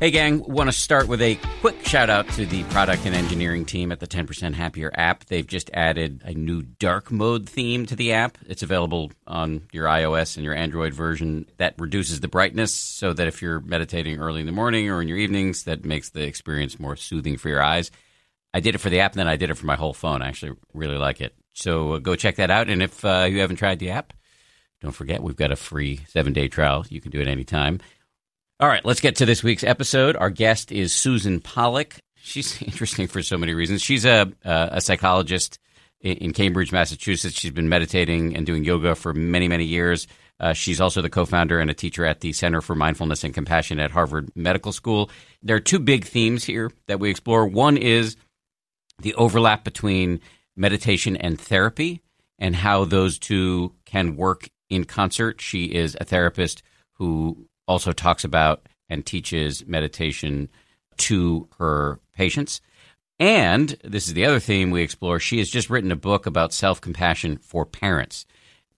Hey, gang, want to start with a quick shout out to the product and engineering team at the 10% Happier app. They've just added a new dark mode theme to the app. It's available on your iOS and your Android version that reduces the brightness so that if you're meditating early in the morning or in your evenings, that makes the experience more soothing for your eyes. I did it for the app and then I did it for my whole phone. I actually really like it. So uh, go check that out. And if uh, you haven't tried the app, don't forget we've got a free seven day trial. You can do it anytime. All right, let's get to this week's episode. Our guest is Susan Pollak. She's interesting for so many reasons. She's a, a psychologist in Cambridge, Massachusetts. She's been meditating and doing yoga for many, many years. Uh, she's also the co founder and a teacher at the Center for Mindfulness and Compassion at Harvard Medical School. There are two big themes here that we explore. One is the overlap between meditation and therapy and how those two can work in concert. She is a therapist who also talks about and teaches meditation to her patients. And this is the other theme we explore. She has just written a book about self compassion for parents.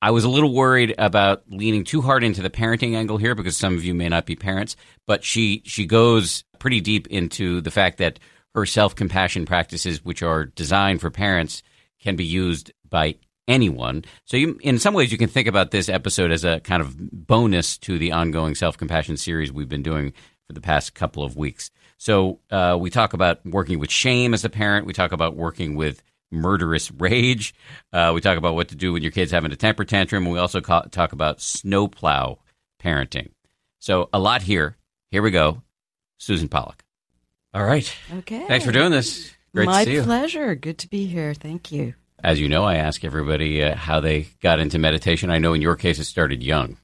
I was a little worried about leaning too hard into the parenting angle here because some of you may not be parents, but she she goes pretty deep into the fact that her self compassion practices, which are designed for parents, can be used by anyone. So, you, in some ways, you can think about this episode as a kind of bonus to the ongoing self compassion series we've been doing for the past couple of weeks. So, uh, we talk about working with shame as a parent. We talk about working with murderous rage. Uh, we talk about what to do when your kid's having a temper tantrum. And we also ca- talk about snowplow parenting. So, a lot here. Here we go. Susan Pollak. All right. Okay. Thanks for doing this. Great My to see you. pleasure. Good to be here. Thank you. As you know, I ask everybody uh, how they got into meditation. I know in your case it started young.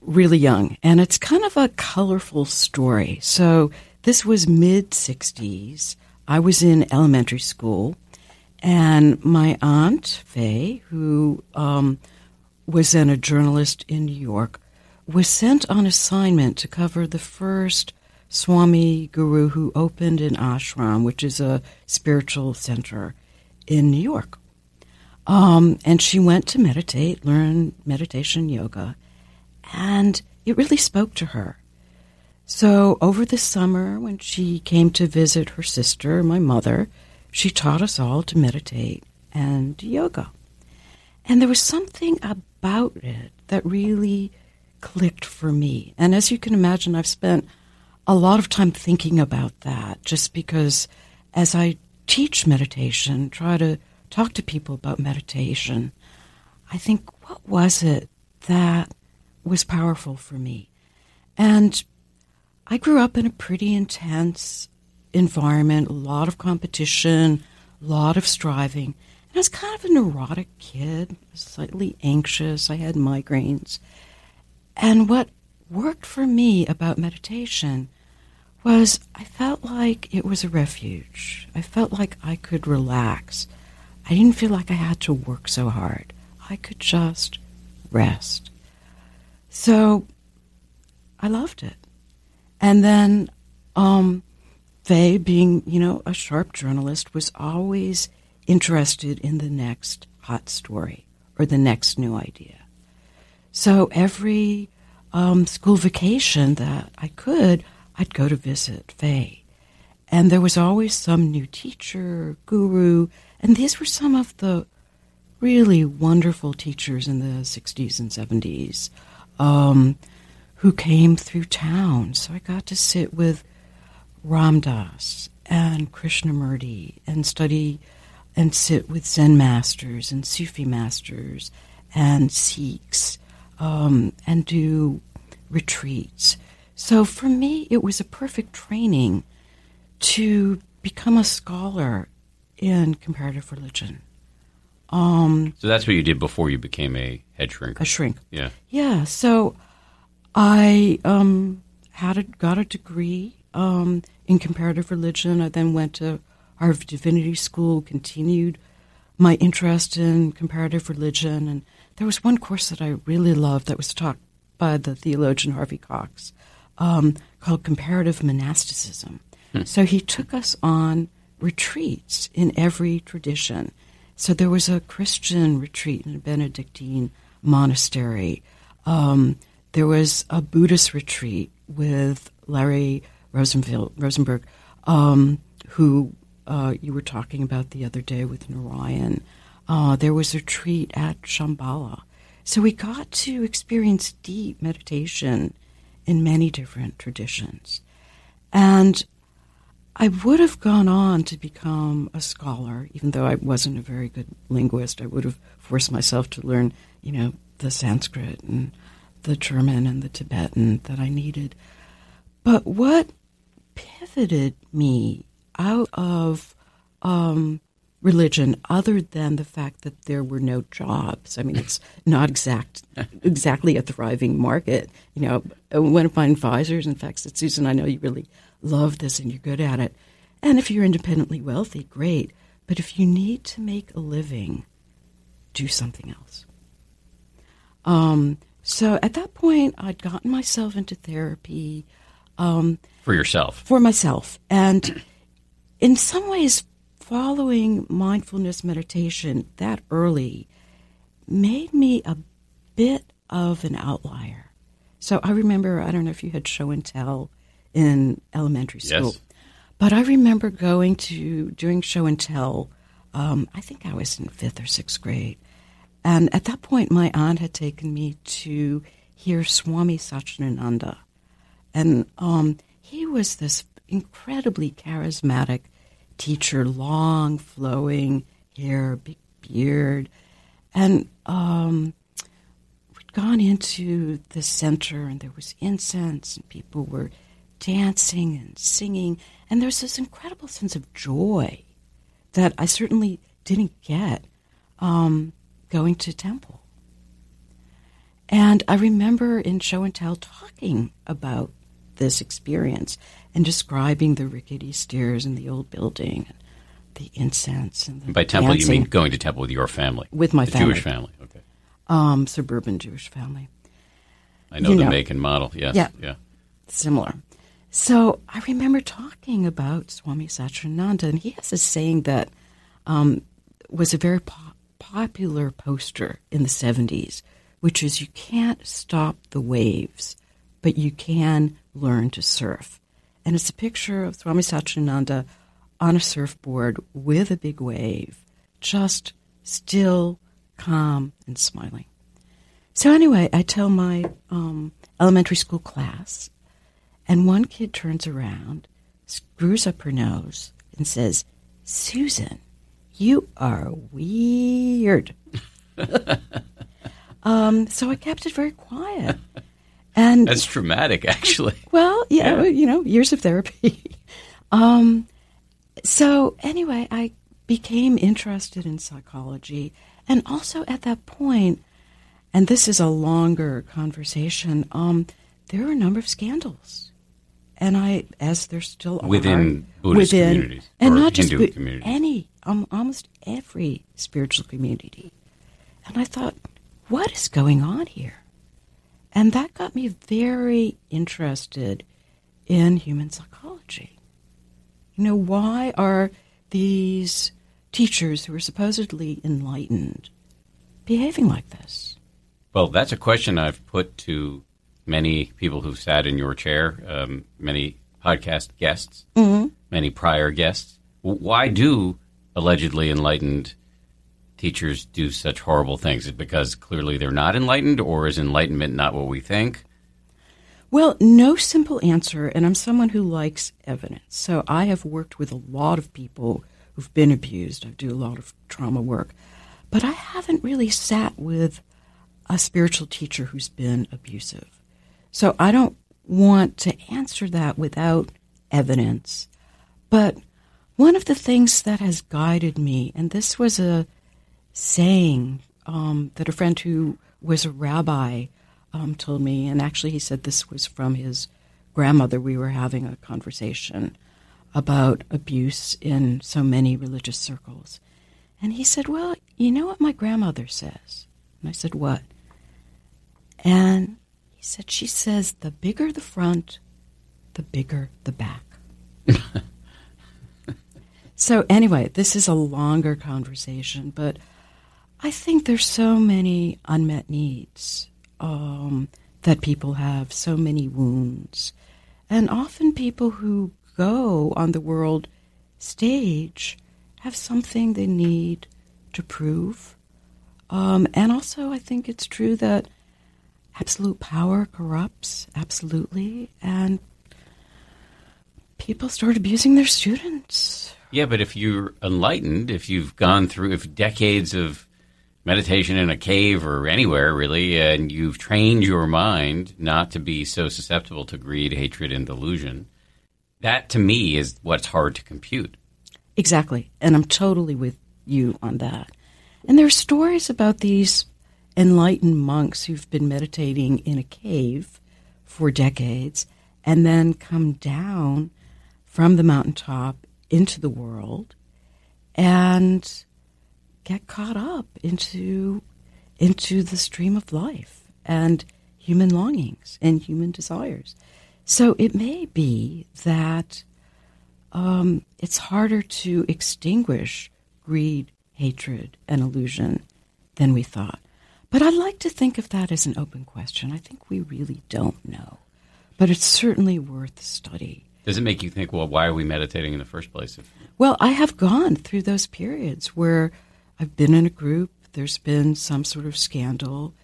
Really young. And it's kind of a colorful story. So this was mid 60s. I was in elementary school, and my aunt, Faye, who um, was then a journalist in New York, was sent on assignment to cover the first Swami Guru who opened an ashram, which is a spiritual center in New York. Um, and she went to meditate, learn meditation yoga, and it really spoke to her. So over the summer, when she came to visit her sister, my mother, she taught us all to meditate and yoga. And there was something about it that really clicked for me. And as you can imagine, I've spent a lot of time thinking about that just because as I teach meditation, try to talk to people about meditation, I think, what was it that was powerful for me? And I grew up in a pretty intense environment, a lot of competition, a lot of striving. And I was kind of a neurotic kid, slightly anxious. I had migraines. And what worked for me about meditation was I felt like it was a refuge. I felt like I could relax. I didn't feel like I had to work so hard. I could just rest. So I loved it. And then um, Faye, being, you know, a sharp journalist, was always interested in the next hot story or the next new idea. So every um, school vacation that I could, I'd go to visit Faye. And there was always some new teacher, guru, and these were some of the really wonderful teachers in the 60s and 70s um, who came through town. So I got to sit with Ram Dass and Krishnamurti and study and sit with Zen masters and Sufi masters and Sikhs um, and do retreats. So for me, it was a perfect training to become a scholar in comparative religion. Um, So that's what you did before you became a head shrinker. a shrink. yeah. Yeah, so I um, had a, got a degree um, in comparative religion. I then went to Harvard Divinity School, continued my interest in comparative religion, and there was one course that I really loved that was taught by the theologian Harvey Cox um, called Comparative Monasticism. Hmm. So he took us on retreats in every tradition. So there was a Christian retreat in a Benedictine monastery. Um, there was a Buddhist retreat with Larry Rosenberg, um, who uh, you were talking about the other day with Narayan. Uh, there was a retreat at Shambhala. So we got to experience deep meditation in many different traditions. And I would have gone on to become a scholar, even though I wasn't a very good linguist. I would have forced myself to learn, you know, the Sanskrit and the German and the Tibetan that I needed. But what pivoted me out of um, religion other than the fact that there were no jobs. I mean, it's not exact exactly a thriving market. You know, one of my advisors, in fact, said, Susan, I know you really love this and you're good at it. And if you're independently wealthy, great. But if you need to make a living, do something else. Um, so at that point, I'd gotten myself into therapy. Um, for yourself? For myself. And in some ways, following mindfulness meditation that early made me a bit of an outlier. So I remember, I don't know if you had show and tell in elementary school, yes. but I remember going to, doing show and tell, um, I think I was in fifth or sixth grade. And at that point, my aunt had taken me to hear Swami Satchidananda. And um, he was this incredibly charismatic teacher, long, flowing hair, big beard. And um, we'd gone into the center, and there was incense, and people were dancing and singing. And there's this incredible sense of joy that I certainly didn't get um, going to temple. And I remember in show and tell talking about this experience and describing the rickety stairs in the old building, and the incense, and the by temple dancing. you mean going to temple with your family, with my the family, Jewish family, okay, um, suburban Jewish family. I know You the know. make and model. Yes, Yeah. yeah. similar. So I remember talking about Swami Satchidananda, and he has a saying that um, was a very po- popular poster in the 70s, which is you can't stop the waves, but you can learn to surf. And it's a picture of Swami Satchidananda on a surfboard with a big wave, just still, calm, and smiling. So anyway, I tell my um, elementary school class, and one kid turns around, screws up her nose, and says, "Susan, you are weird." um, so I kept it very quiet, and That's traumatic, actually. well, yeah, Yeah. you know, years of therapy. um, so anyway, I became interested in psychology, and also at that point, and this is a longer conversation. Um, there were a number of scandals, and I, as there still are Within Buddhist within, communities and or not just Hindu Bu- communities. any, um, almost every spiritual community, and I thought, what is going on here? And that got me very interested in human psychology. You know, why are these teachers who are supposedly enlightened behaving like this? Well, that's a question I've put to many people who've sat in your chair, um, many podcast guests, many prior guests. Why do allegedly enlightened teachers do such horrible things? Is it because clearly they're not enlightened, or is enlightenment not what we think? Well, no simple answer, and I'm someone who likes evidence. So I have worked with a lot of people who've been abused. I do a lot of trauma work. But I haven't really sat with a spiritual teacher who's been abusive. So I don't want to answer that without evidence. But one of the things that has guided me, and this was a saying um, that a friend who was a rabbi um, told me, and actually he said this was from his grandmother. We were having a conversation about abuse in so many religious circles. And he said, Well, you know what my grandmother says? And I said, What? And He said, She says, the bigger the front, the bigger the back. so, anyway, this is a longer conversation, but I think there's so many unmet needs um, that people have, so many wounds. And often people who go on the world stage have something they need to prove. Um, and also, I think it's true that absolute power corrupts, absolutely. And people start abusing their students. Yeah, but if you're enlightened, if you've gone through if decades of meditation in a cave or anywhere really, and you've trained your mind not to be so susceptible to greed, hatred, and delusion, that to me is what's hard to compute. Exactly. And I'm totally with you on that. And there are stories about these enlightened monks who've been meditating in a cave for decades and then come down from the mountaintop into the world and get caught up into into the stream of life and human longings and human desires. So it may be that um, it's harder to extinguish greed, hatred, and illusion than we thought. But I like to think of that as an open question. I think we really don't know. But it's certainly worth study. Does it make you think, well, why are we meditating in the first place? Well, I have gone through those periods where I've been in a group, there's been some sort of scandal,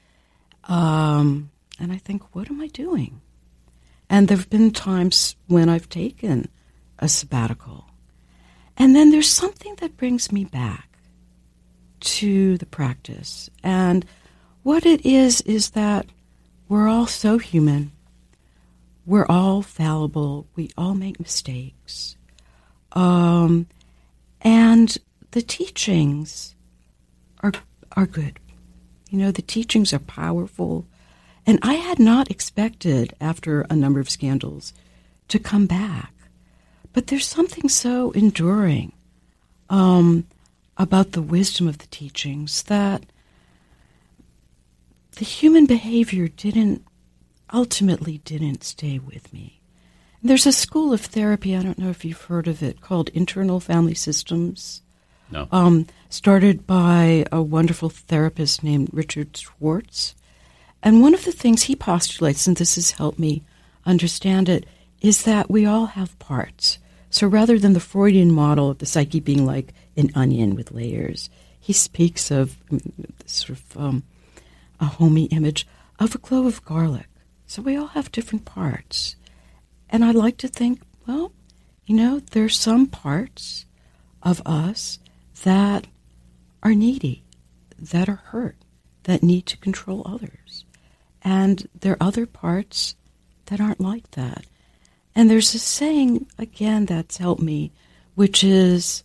um, and I think, what am I doing? And there have been times when I've taken a sabbatical. And then there's something that brings me back to the practice. And what it is, is that we're all so human. We're all fallible. We all make mistakes. Um, and the teachings are, are good. You know, the teachings are powerful. And I had not expected, after a number of scandals, to come back. But there's something so enduring um, about the wisdom of the teachings that the human behavior didn't ultimately didn't stay with me. There's a school of therapy, I don't know if you've heard of it, called Internal Family Systems. No. Um, started by a wonderful therapist named Richard Schwartz. And one of the things he postulates, and this has helped me understand it, is that we all have parts. So rather than the Freudian model of the psyche being like an onion with layers, he speaks of mm, sort of um, a homey image of a clove of garlic. So we all have different parts. And I like to think, well, you know, there's some parts of us that are needy, that are hurt, that need to control others. And there are other parts that aren't like that. And there's a saying, again, that's helped me, which is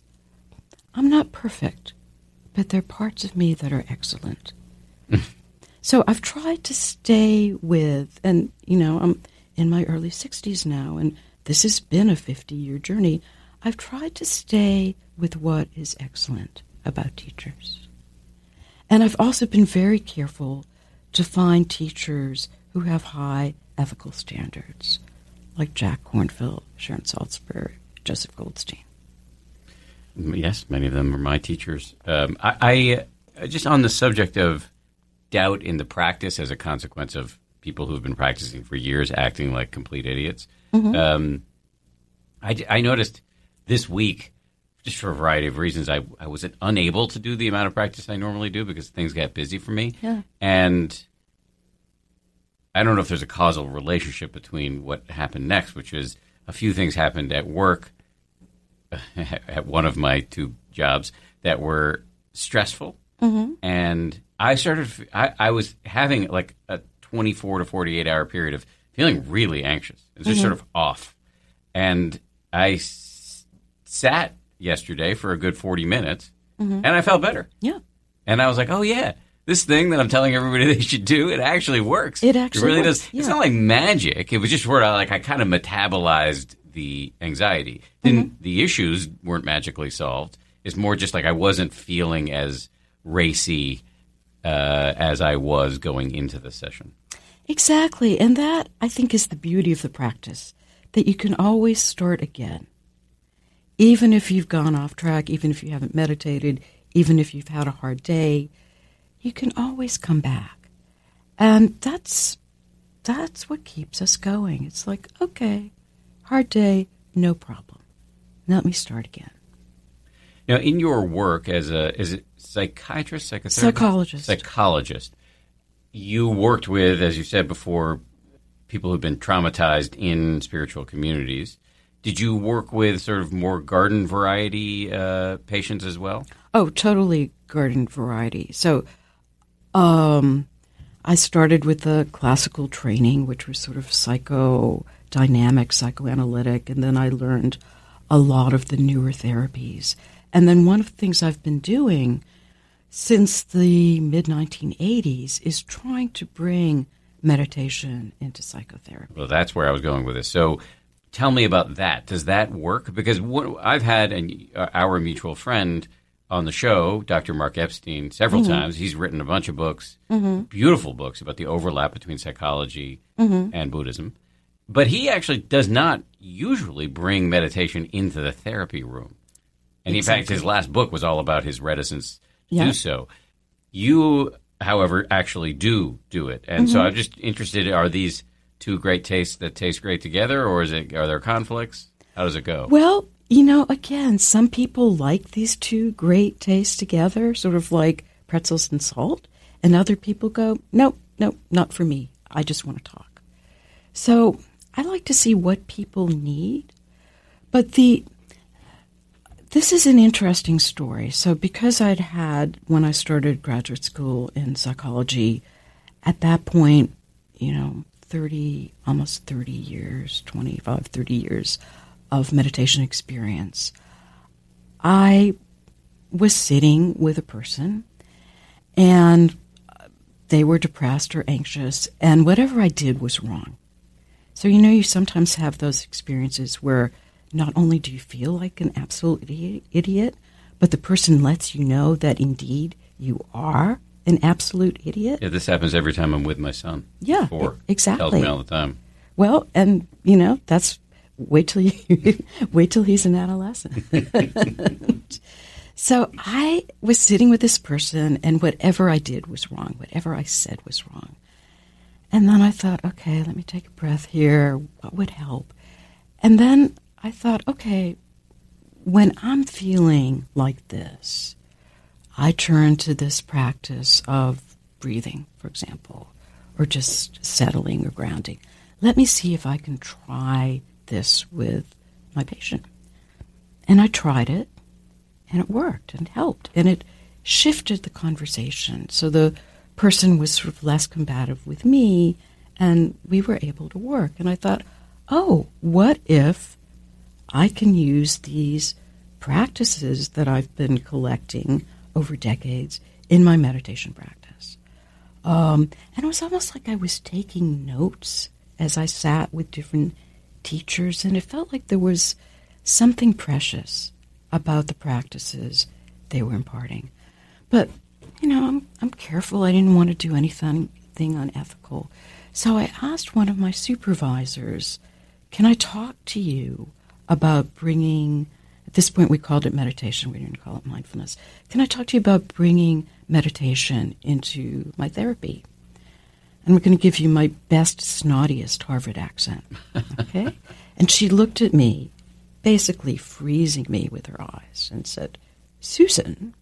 I'm not perfect, but there are parts of me that are excellent. so I've tried to stay with, and, you know, I'm in my early 60s now, and this has been a 50 year journey. I've tried to stay with what is excellent about teachers. And I've also been very careful to find teachers who have high ethical standards, like Jack Kornfield, Sharon Salzberg, Joseph Goldstein. Yes, many of them are my teachers. Um, I, I just on the subject of doubt in the practice as a consequence of people who've been practicing for years acting like complete idiots. Um, I, I noticed this week, just for a variety of reasons, I, I was unable to do the amount of practice I normally do because things got busy for me. Yeah. And I don't know if there's a causal relationship between what happened next, which is a few things happened at work, at one of my two jobs, that were stressful. And I started, I, I was having like a 24 to 48 hour period of feeling really anxious. It was just sort of off. And I s- sat yesterday for a good 40 minutes and I felt better. Yeah. And I was like, oh, yeah, this thing that I'm telling everybody they should do, it actually works. It actually really works, does. yeah. It's not like magic. It was just where I, like, I kind of metabolized the anxiety. Then Mm-hmm. the issues weren't magically solved. It's more just like I wasn't feeling as racy uh, as I was going into the session. Exactly. And that, I think, is the beauty of the practice that you can always start again. Even if you've gone off track, even if you haven't meditated, even if you've had a hard day, you can always come back. And that's that's what keeps us going. It's like, okay, hard day, no problem. Let me start again. Now, in your work as a as a psychiatrist, psychotherapist, Psychologist. psychologist, you worked with, as you said before, people who've been traumatized in spiritual communities. Did you work with sort of more garden variety uh, patients as well? Oh, totally garden variety. So, um, I started with the classical training, which was sort of psychodynamic, psychoanalytic, and then I learned a lot of the newer therapies. And then one of the things I've been doing since the mid 1980s is trying to bring meditation into psychotherapy. Well, that's where I was going with this. So, tell me about that. Does that work? Because what, I've had an, uh, our mutual friend on the show, Dr. Mark Epstein, several mm-hmm. times. He's written a bunch of books, mm-hmm. beautiful books about the overlap between psychology mm-hmm. and Buddhism. But he actually does not usually bring meditation into the therapy room. And in fact, his last book was all about his reticence Yeah. do so. You, however, actually do do it. And so mm-hmm. I'm just interested are these two great tastes that taste great together, or is it are there conflicts? How does it go? Well, you know, again, some people like these two great tastes together, sort of like pretzels and salt, and other people go, nope, nope, not for me. I just want to talk. So I like to see what people need. But the this is an interesting story. So because I'd had when I started graduate school in psychology, at that point, you know, 30 almost 30 years, 25, 30 years of meditation experience. I was sitting with a person and they were depressed or anxious and whatever I did was wrong. So, you know, you sometimes have those experiences where not only do you feel like an absolute idi- idiot, but the person lets you know that indeed you are an absolute idiot. Yeah, this happens every time I'm with my son. Yeah, exactly. Tells me all the time. Well, and you know, that's wait till you wait till he's an adolescent. so I was sitting with this person and whatever I did was wrong. Whatever I said was wrong. And then I thought, okay, let me take a breath here. What would help? And then I thought, okay, when I'm feeling like this, I turn to this practice of breathing, for example, or just settling or grounding. Let me see if I can try this with my patient. And I tried it, and it worked and helped. And it shifted the conversation. So the person was sort of less combative with me, and we were able to work. And I thought, oh, what if I can use these practices that I've been collecting over decades in my meditation practice? Um, and it was almost like I was taking notes as I sat with different teachers, and it felt like there was something precious about the practices they were imparting. But, you know, I'm, I'm careful. I didn't want to do anything, unethical. So I asked one of my supervisors, Can I talk to you about bringing, at this point we called it meditation, we didn't call it mindfulness. Can I talk to you about bringing meditation into my therapy? And I'm going to give you my best, snottiest Harvard accent. Okay? and she looked at me, basically freezing me with her eyes, and said, Susan,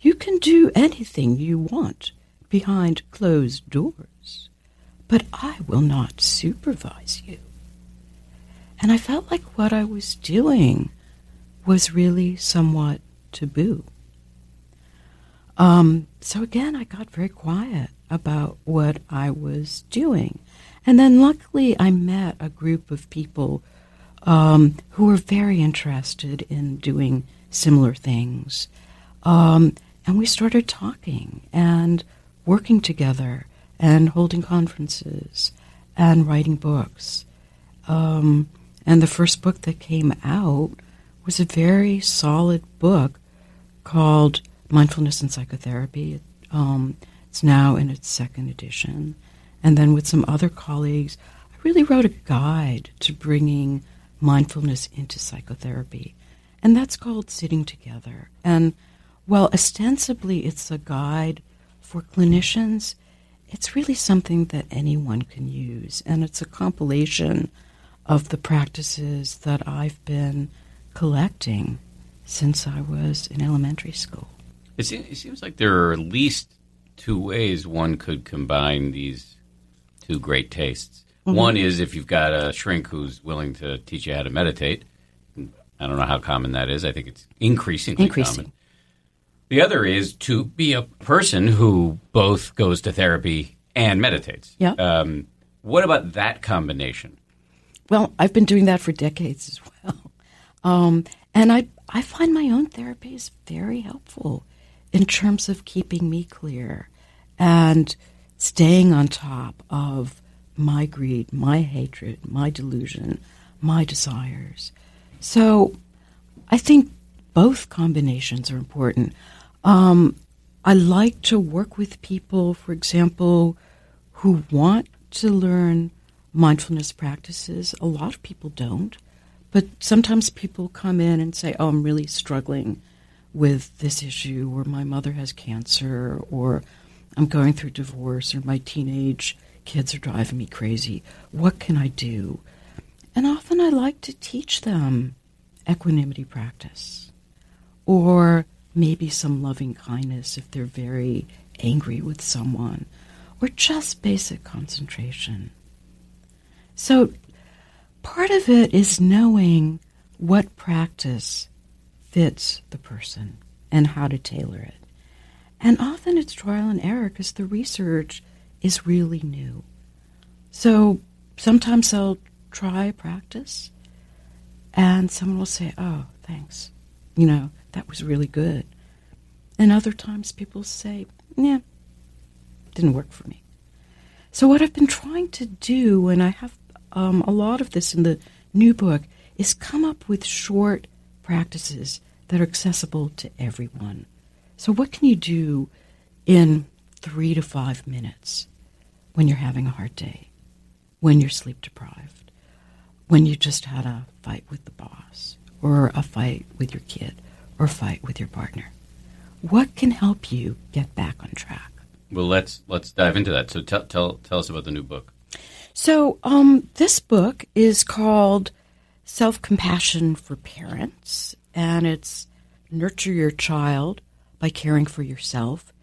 you can do anything you want behind closed doors, but I will not supervise you. And I felt like what I was doing was really somewhat taboo. Um, so again, I got very quiet about what I was doing. And then luckily, I met a group of people um, who were very interested in doing similar things. Um, and we started talking and working together and holding conferences and writing books. Um, and the first book that came out was a very solid book called Mindfulness and Psychotherapy. Um, it's now in its second edition. And then with some other colleagues, I really wrote a guide to bringing mindfulness into psychotherapy. And that's called Sitting Together. And while ostensibly it's a guide for clinicians, it's really something that anyone can use. And it's a compilation of the practices that I've been collecting since I was in elementary school. It seems, it seems like there are at least two ways one could combine these two great tastes. Mm-hmm. One is if you've got a shrink who's willing to teach you how to meditate. I don't know how common that is. I think it's increasingly Increasing. common. The other is to be a person who both goes to therapy and meditates. Yeah. Um, what about that combination? Well, I've been doing that for decades as well. Um, and I, I find my own therapy is very helpful in terms of keeping me clear and staying on top of my greed, my hatred, my delusion, my desires. So I think both combinations are important. Um, I like to work with people, for example, who want to learn mindfulness practices. A lot of people don't, but sometimes people come in and say, Oh, I'm really struggling with this issue, or my mother has cancer, or I'm going through divorce, or my teenage kids are driving me crazy. What can I do? And often I like to teach them equanimity practice, or maybe some loving kindness if they're very angry with someone, or just basic concentration. So, part of it is knowing what practice fits the person and how to tailor it. And often it's trial and error because the research is really new. So, sometimes I'll try a practice and someone will say, Oh, thanks. You know, that was really good. And other times people say, Yeah, didn't work for me. So, what I've been trying to do, and I have um, a lot of this in the new book, is come up with short practices that are accessible to everyone. So, what can you do in three to five minutes when you're having a hard day, when you're sleep deprived, when you just had a fight with the boss, or a fight with your kid, or a fight with your partner? What can help you get back on track? Well, let's let's dive into that. So, tell tell tell us about the new book. So, um, this book is called Self Compassion for Parents, and it's Nurture Your Child by Caring for Yourself.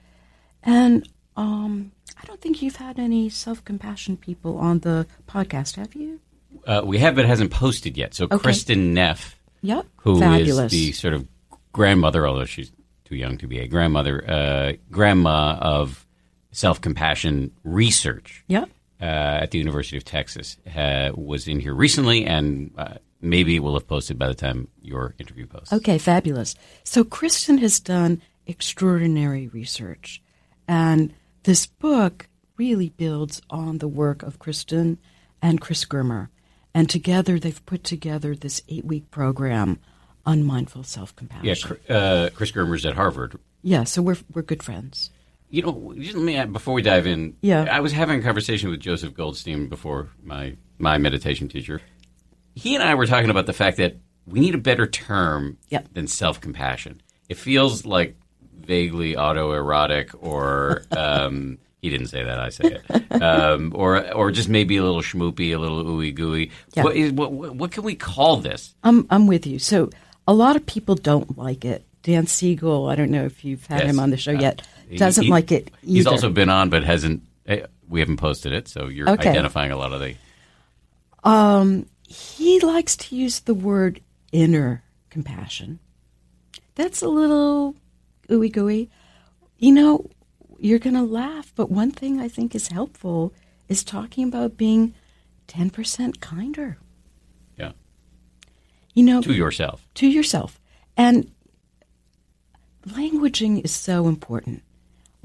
And um, I don't think you've had any self compassion people on the podcast, have you? Uh, we have, but it hasn't posted yet. So, Okay. Kristin Neff, Yep. who is Fabulous. the sort of grandmother, although she's too young to be a grandmother, uh, grandma of self compassion research. Yep. Uh, at the University of Texas uh, was in here recently, and uh, maybe will have posted by the time your interview posts. Okay, fabulous. So Kristin has done extraordinary research, and this book really builds on the work of Kristin and Chris Germer. And together they've put together this eight week program on mindful self compassion. Yeah, uh, Chris Germer's at Harvard. Yeah, so we're, we're good friends. You know, just let me add, before we dive in. Yeah. I was having a conversation with Joseph Goldstein before my my meditation teacher. He and I were talking about the fact that we need a better term Yep. than self compassion. It feels like vaguely autoerotic, or um, he didn't say that. I say it, um, or or just maybe a little schmoopy, a little ooey gooey. What, is, what, what can we call this? I'm, I'm with you. So a lot of people don't like it. Dan Siegel, I don't know if you've had Yes. him on the show Uh, yet, doesn't he- like it either. He's also been on, but hasn't. eh, We haven't posted it, so you're Okay. identifying a lot of the. Um, he likes to use the word inner compassion. That's a little ooey gooey. You know, you're going to laugh, but one thing I think is helpful is talking about being 10% kinder. Yeah, You know, to yourself. to yourself. And languaging is so important.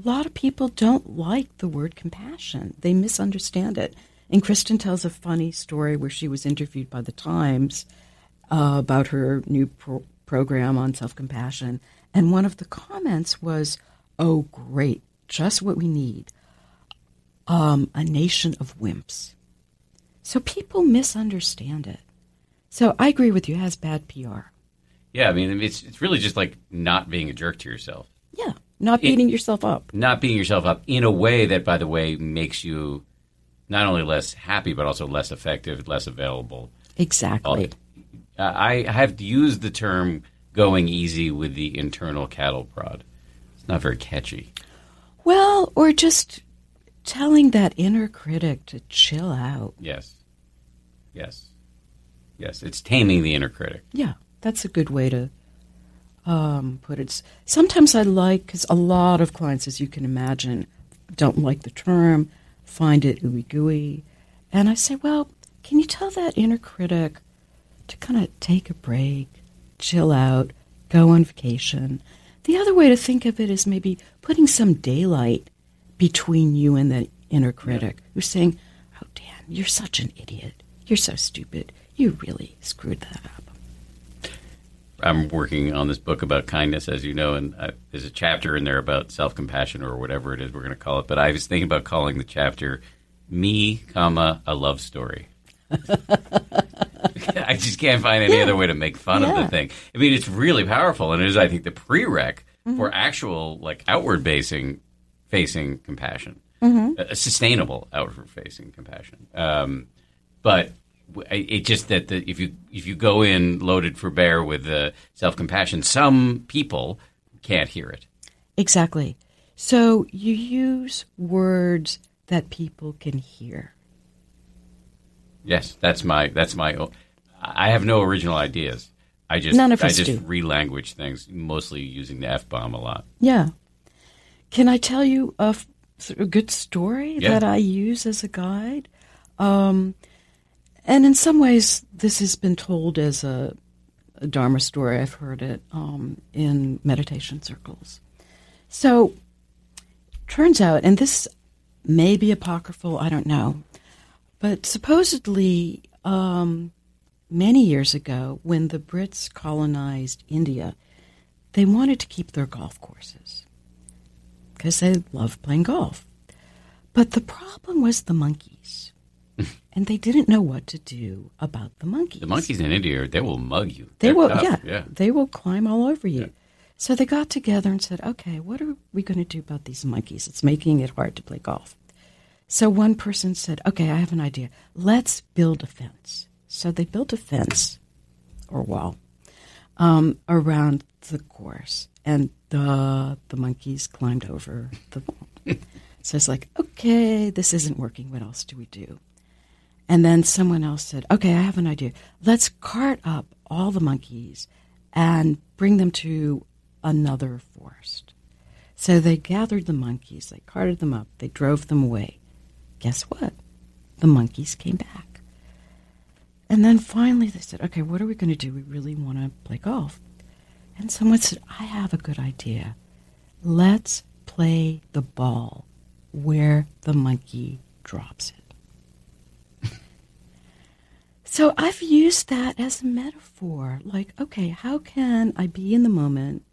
A lot of people don't like the word compassion, they misunderstand it. And Kristin tells a funny story where she was interviewed by the Times uh, about her new pro- program on self compassion. And one of the comments was, Oh, great, just what we need. um, a nation of wimps. So people misunderstand it. So I agree with you. It has bad PR. Yeah, I mean, it's it's really just like not being a jerk to yourself, Yeah, not beating yourself up. not beating yourself up in a way that, by the way, makes you not only less happy but also less effective, less available. Exactly. Uh, I have used the term "going easy" with the internal cattle prod. It's not very catchy. Well, or just telling that inner critic to chill out. Yes, yes, yes. It's taming the inner critic. Yeah, that's a good way to um, put it. Sometimes I like, because a lot of clients, as you can imagine, don't like the term, find it ooey gooey. And I say, well, can you tell that inner critic to kind of take a break, chill out, go on vacation? The other way to think of it is maybe putting some daylight between you and the inner critic who's saying, oh, Dan, you're such an idiot. You're so stupid. You really screwed that up. I'm working on this book about kindness, as you know, and uh, there's a chapter in there about self compassion or whatever it is we're going to call it. But I was thinking about calling the chapter "Me, comma a love story." I just can't find any Yeah. other way to make fun of the thing. I mean, it's really powerful, and it is, I think, the prereq for actual, like, outward facing, facing compassion, a sustainable outward facing compassion. Um, but w- it just that the, if you if you go in loaded for bear with uh, self compassion, some people can't hear it. Exactly. So you use words that people can hear. Yes, that's my that's my. I have no original ideas. I just None of I us just do. relanguage things, mostly using the f bomb a lot. Yeah. Can I tell you a, f- a good story Yeah. that I use as a guide? Um, and in some ways, this has been told as a, a Dharma story. I've heard it um, in meditation circles. So, turns out, and this may be apocryphal, I don't know, but supposedly, um, many years ago, when the Brits colonized India, they wanted to keep their golf courses because they loved playing golf. But the problem was the monkeys. And they didn't know what to do about the monkeys. The monkeys in India, they will mug you. They They're will, tough, yeah, yeah. they will climb all over you. So they got together and said, "Okay, what are we going to do about these monkeys? It's making it hard to play golf." So one person said, "Okay, I have an idea. Let's build a fence." So they built a fence or wall um, around the course, and the the monkeys climbed over the wall. so it's like, okay, this isn't working. What else do we do? And then someone else said, okay, I have an idea. Let's cart up all the monkeys and bring them to another forest. So they gathered the monkeys, they carted them up, they drove them away. Guess what? The monkeys came back. And then finally they said, okay, what are we going to do? We really want to play golf. And someone said, I have a good idea. Let's play the ball where the monkey drops it. So I've used that as a metaphor. Like, okay, how can I be in the moment,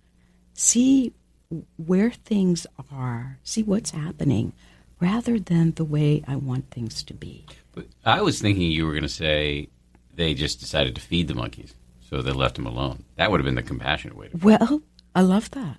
see where things are, see what's happening, rather than the way I want things to be? But I was thinking you were going to say they just decided to feed the monkeys, so they left them alone. That would have been the compassionate way to. Well, I love that.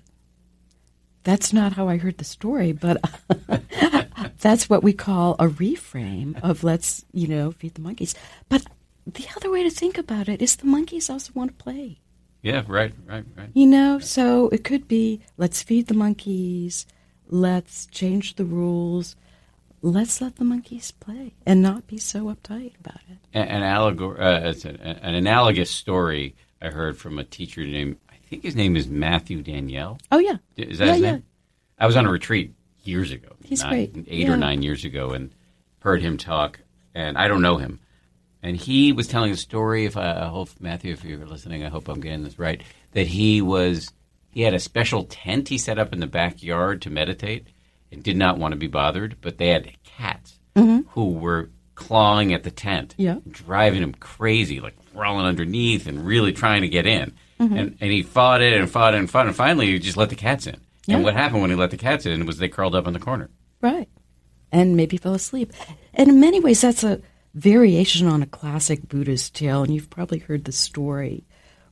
That's not how I heard the story, but that's what we call a reframe of let's, you know, feed the monkeys. But the other way to think about it is the monkeys also want to play. Yeah, right, right, right. You know, so it could be let's feed the monkeys, let's change the rules, let's let the monkeys play and not be so uptight about it. An, an, allegor- uh, it's an, an analogous story I heard from a teacher named I think his name is Matthew Daniell. Oh, yeah. Is that yeah, his yeah. name? I was on a retreat years ago. He's nine, great. Eight Yeah. or nine years ago, and heard him talk. And I don't know him. And he was telling a story. If I, I hope Matthew, if you're listening, I hope I'm getting this right. That he was he had a special tent he set up in the backyard to meditate, and did not want to be bothered. But they had cats who were clawing at the tent, Mm-hmm. Yeah. driving him crazy, like crawling underneath and really trying to get in. Mm-hmm. And and he fought it and fought it and fought it. And finally, he just let the cats in. Yeah. And what happened when he let the cats in was they curled up in the corner. Right. and maybe fell asleep. And in many ways, that's a variation on a classic Buddhist tale. And you've probably heard the story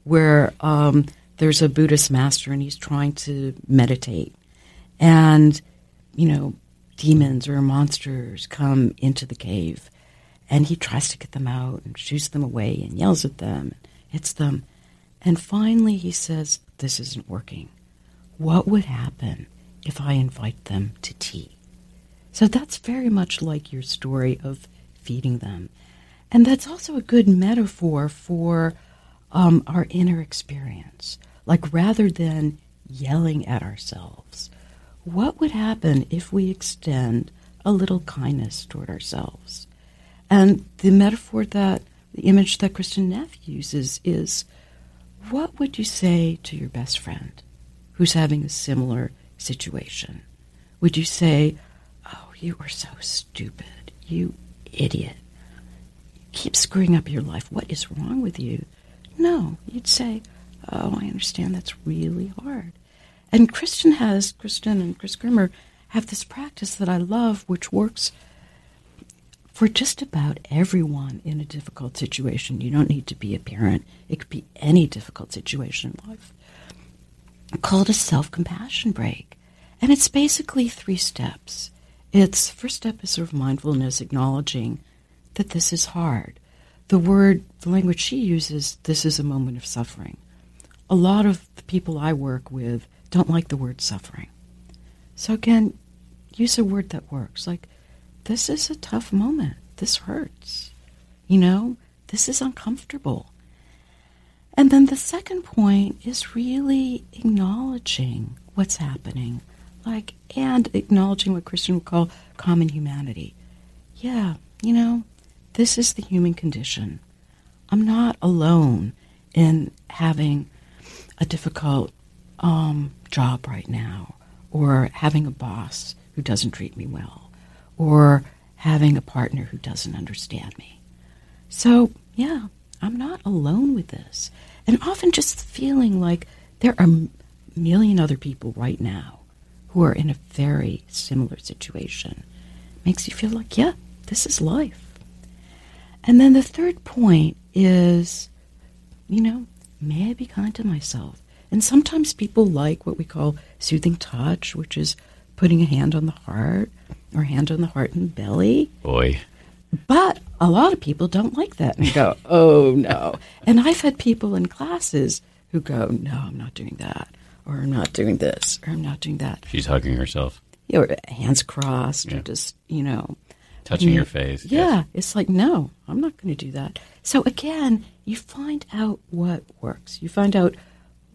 where um, there's a Buddhist master and he's trying to meditate. And, you know, demons or monsters come into the cave. And he tries to get them out and shoots them away and yells at them, hits them. And finally, he says, This isn't working. What would happen if I invite them to tea? So that's very much like your story of feeding them. And that's also a good metaphor for um, our inner experience. Like rather than yelling at ourselves, what would happen if we extend a little kindness toward ourselves? And the metaphor that, the image that Kristin Neff uses is what would you say to your best friend who's having a similar situation? Would you say, Oh, you are so stupid, you idiot. You keep screwing up your life. What is wrong with you? No, you'd say, Oh, I understand that's really hard. And Kristin has, Kristin and Chris Germer have this practice that I love, which works for just about everyone in a difficult situation. You don't need to be a parent, it could be any difficult situation in life. Called a self compassion break. And it's basically three steps. It's first step is sort of mindfulness, acknowledging that this is hard. The word, the language she uses, this is a moment of suffering. A lot of the people I work with don't like the word suffering. So again, use a word that works. Like, this is a tough moment. This hurts. You know, this is uncomfortable. And then the second point is really acknowledging what's happening, like, and acknowledging what Kristin would call common humanity. Yeah, you know, this is the human condition. I'm not alone in having a difficult um, job right now, or having a boss who doesn't treat me well, or having a partner who doesn't understand me. So, yeah, I'm not alone with this. And often just feeling like there are a million other people right now who are in a very similar situation makes you feel like, yeah, this is life. And then the third point is, you know, may I be kind to myself? And sometimes people like what we call soothing touch, which is putting a hand on the heart or hand on the heart and belly. Boy. But a lot of people don't like that and go, oh no. And I've had people in classes who go, no, I'm not doing that, or I'm not doing this, or I'm not doing that. She's hugging herself. You know, hands crossed, yeah. or just, you know, touching your face. Yeah, yes. it's like, no, I'm not going to do that. So again, you find out what works. You find out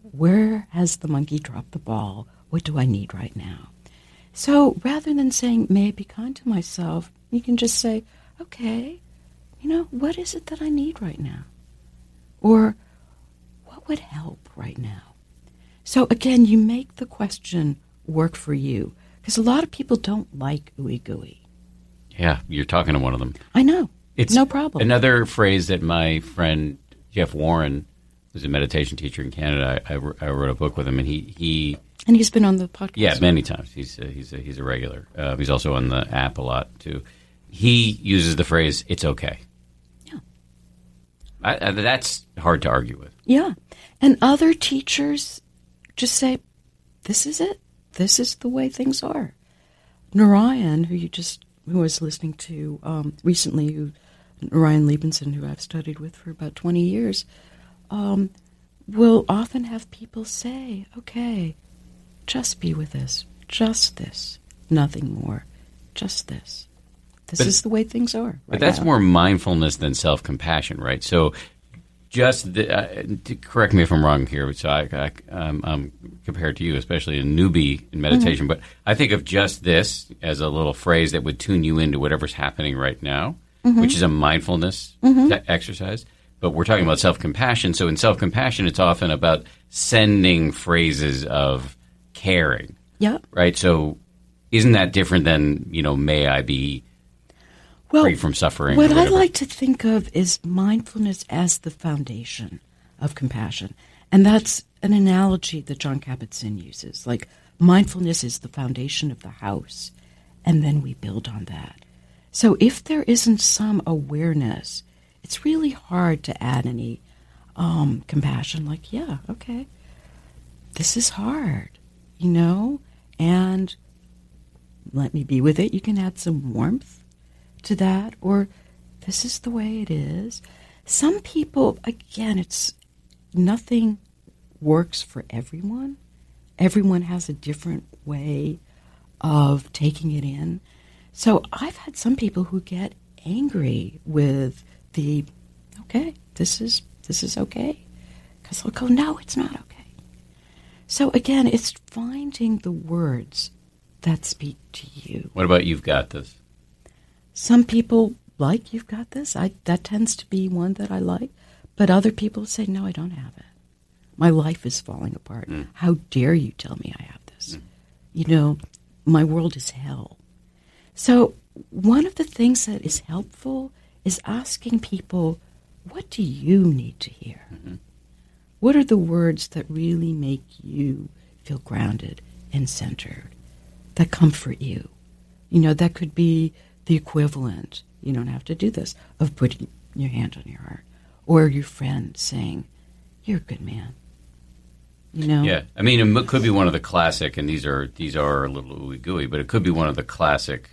where has the monkey dropped the ball? What do I need right now? So rather than saying, may I be kind to myself, you can just say, okay, you know, what is it that I need right now? Or what would help right now? So again, you make the question work for you. Because a lot of people don't like ooey gooey. Yeah, you're talking to one of them. I know. It's no problem. Another phrase that my friend Jeff Warren was a meditation teacher in Canada. I, I, wrote a book with him, and he, he and he's been on the podcast. Yeah, many times. He's a, he's a, he's a regular. Uh, he's also on the app a lot too. He uses the phrase "it's okay." Yeah, I, that's hard to argue with. Yeah, and other teachers just say, "This is it. This is the way things are." Narayan, who you just who I was listening to um, recently, who Narayan Liebenson, who I've studied with for about twenty years um, will often have people say, okay, just be with this, just this, nothing more, just this. This but, is the way things are. Right but that's now. more mindfulness than self compassion, right? So, just the, uh, correct me if I'm wrong here. So I, I um, um, compared to you, especially a newbie in meditation, mm-hmm. but I think of just this as a little phrase that would tune you into whatever's happening right now, mm-hmm. which is a mindfulness mm-hmm. exercise but we're talking about self compassion. So in self compassion, it's often about sending phrases of caring. Yeah. Right. So isn't that different than you know, may I be well, free from suffering? What I like to think of is mindfulness as the foundation of compassion, and that's an analogy that Jon Kabat-Zinn uses. Like mindfulness is the foundation of the house, and then we build on that. So if there isn't some awareness, it's really hard to add any um, compassion. Like, yeah, okay, this is hard, you know, and let me be with it. You can add some warmth to that, or this is the way it is. Some people, again, it's nothing works for everyone. Everyone has a different way of taking it in. So I've had some people who get angry with the okay, this is this is okay. Because they'll go, no, it's not okay. So again, it's finding the words that speak to you. What about you've got this? Some people like you've got this. I that tends to be one that I like. But other people say, no, I don't have it. My life is falling apart. Mm. How dare you tell me I have this? Mm. You know, my world is hell. So, one of the things that is helpful is asking people, what do you need to hear? Mm-hmm. What are the words that really make you feel grounded and centered, that comfort you? You know, that could be the equivalent, you don't have to do this, of putting your hand on your heart, or your friend saying, You're a good man. You know? Yeah, I mean, it could be one of the classic, and these are these are a little ooey gooey, but it could be one of the classic,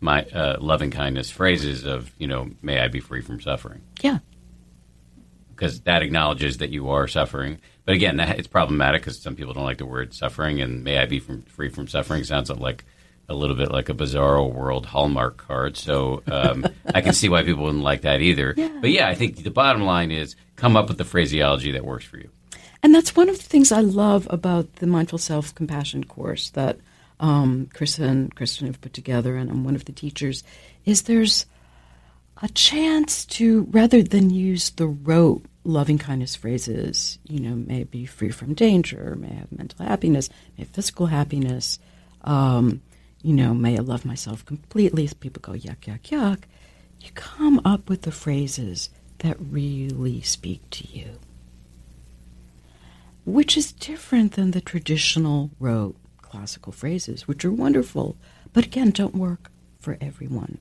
my uh, loving kindness phrases of you know, may I be free from suffering. Yeah, because that acknowledges that you are suffering. But again, that, it's problematic because some people don't like the word suffering, and may I be from, free from suffering sounds like a little bit like a bizarro world hallmark card. So um, I can see why people wouldn't like that either. Yeah. But yeah, I think the bottom line is come up with the phraseology that works for you. And that's one of the things I love about the Mindful Self Compassion course that um, Chris and Kristin have put together, and I'm one of the teachers, is there's a chance to, rather than use the rote loving kindness phrases, you know, may be free from danger, may have mental happiness, may have physical happiness, um, you know, may I love myself completely. People go, yuck, yuck, yuck. You come up with the phrases that really speak to you which is different than the traditional rote classical phrases, which are wonderful, but again, don't work for everyone.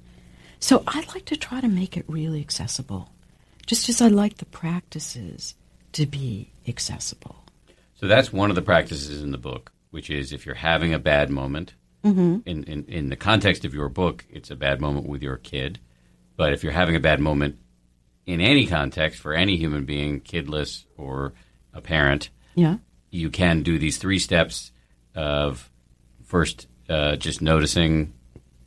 So I like to try to make it really accessible, just as I like the practices to be accessible. So that's one of the practices in the book, which is if you're having a bad moment, mm-hmm. in, in, in the context of your book, it's a bad moment with your kid. But if you're having a bad moment in any context for any human being, kidless or a parent, yeah. You can do these three steps of first uh, just noticing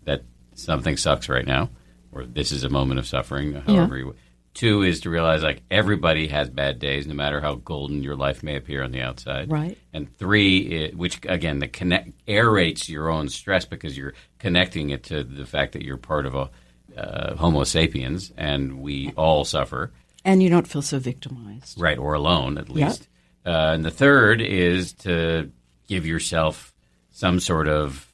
that something sucks right now, or this is a moment of suffering, however yeah. you. Two is to realize like everybody has bad days, no matter how golden your life may appear on the outside. Right. And three, which again, the connect aerates your own stress because you're connecting it to the fact that you're part of a uh, Homo sapiens, and we all suffer. And you don't feel so victimized, right, or alone at least. Yep. Uh, and the third is to give yourself some sort of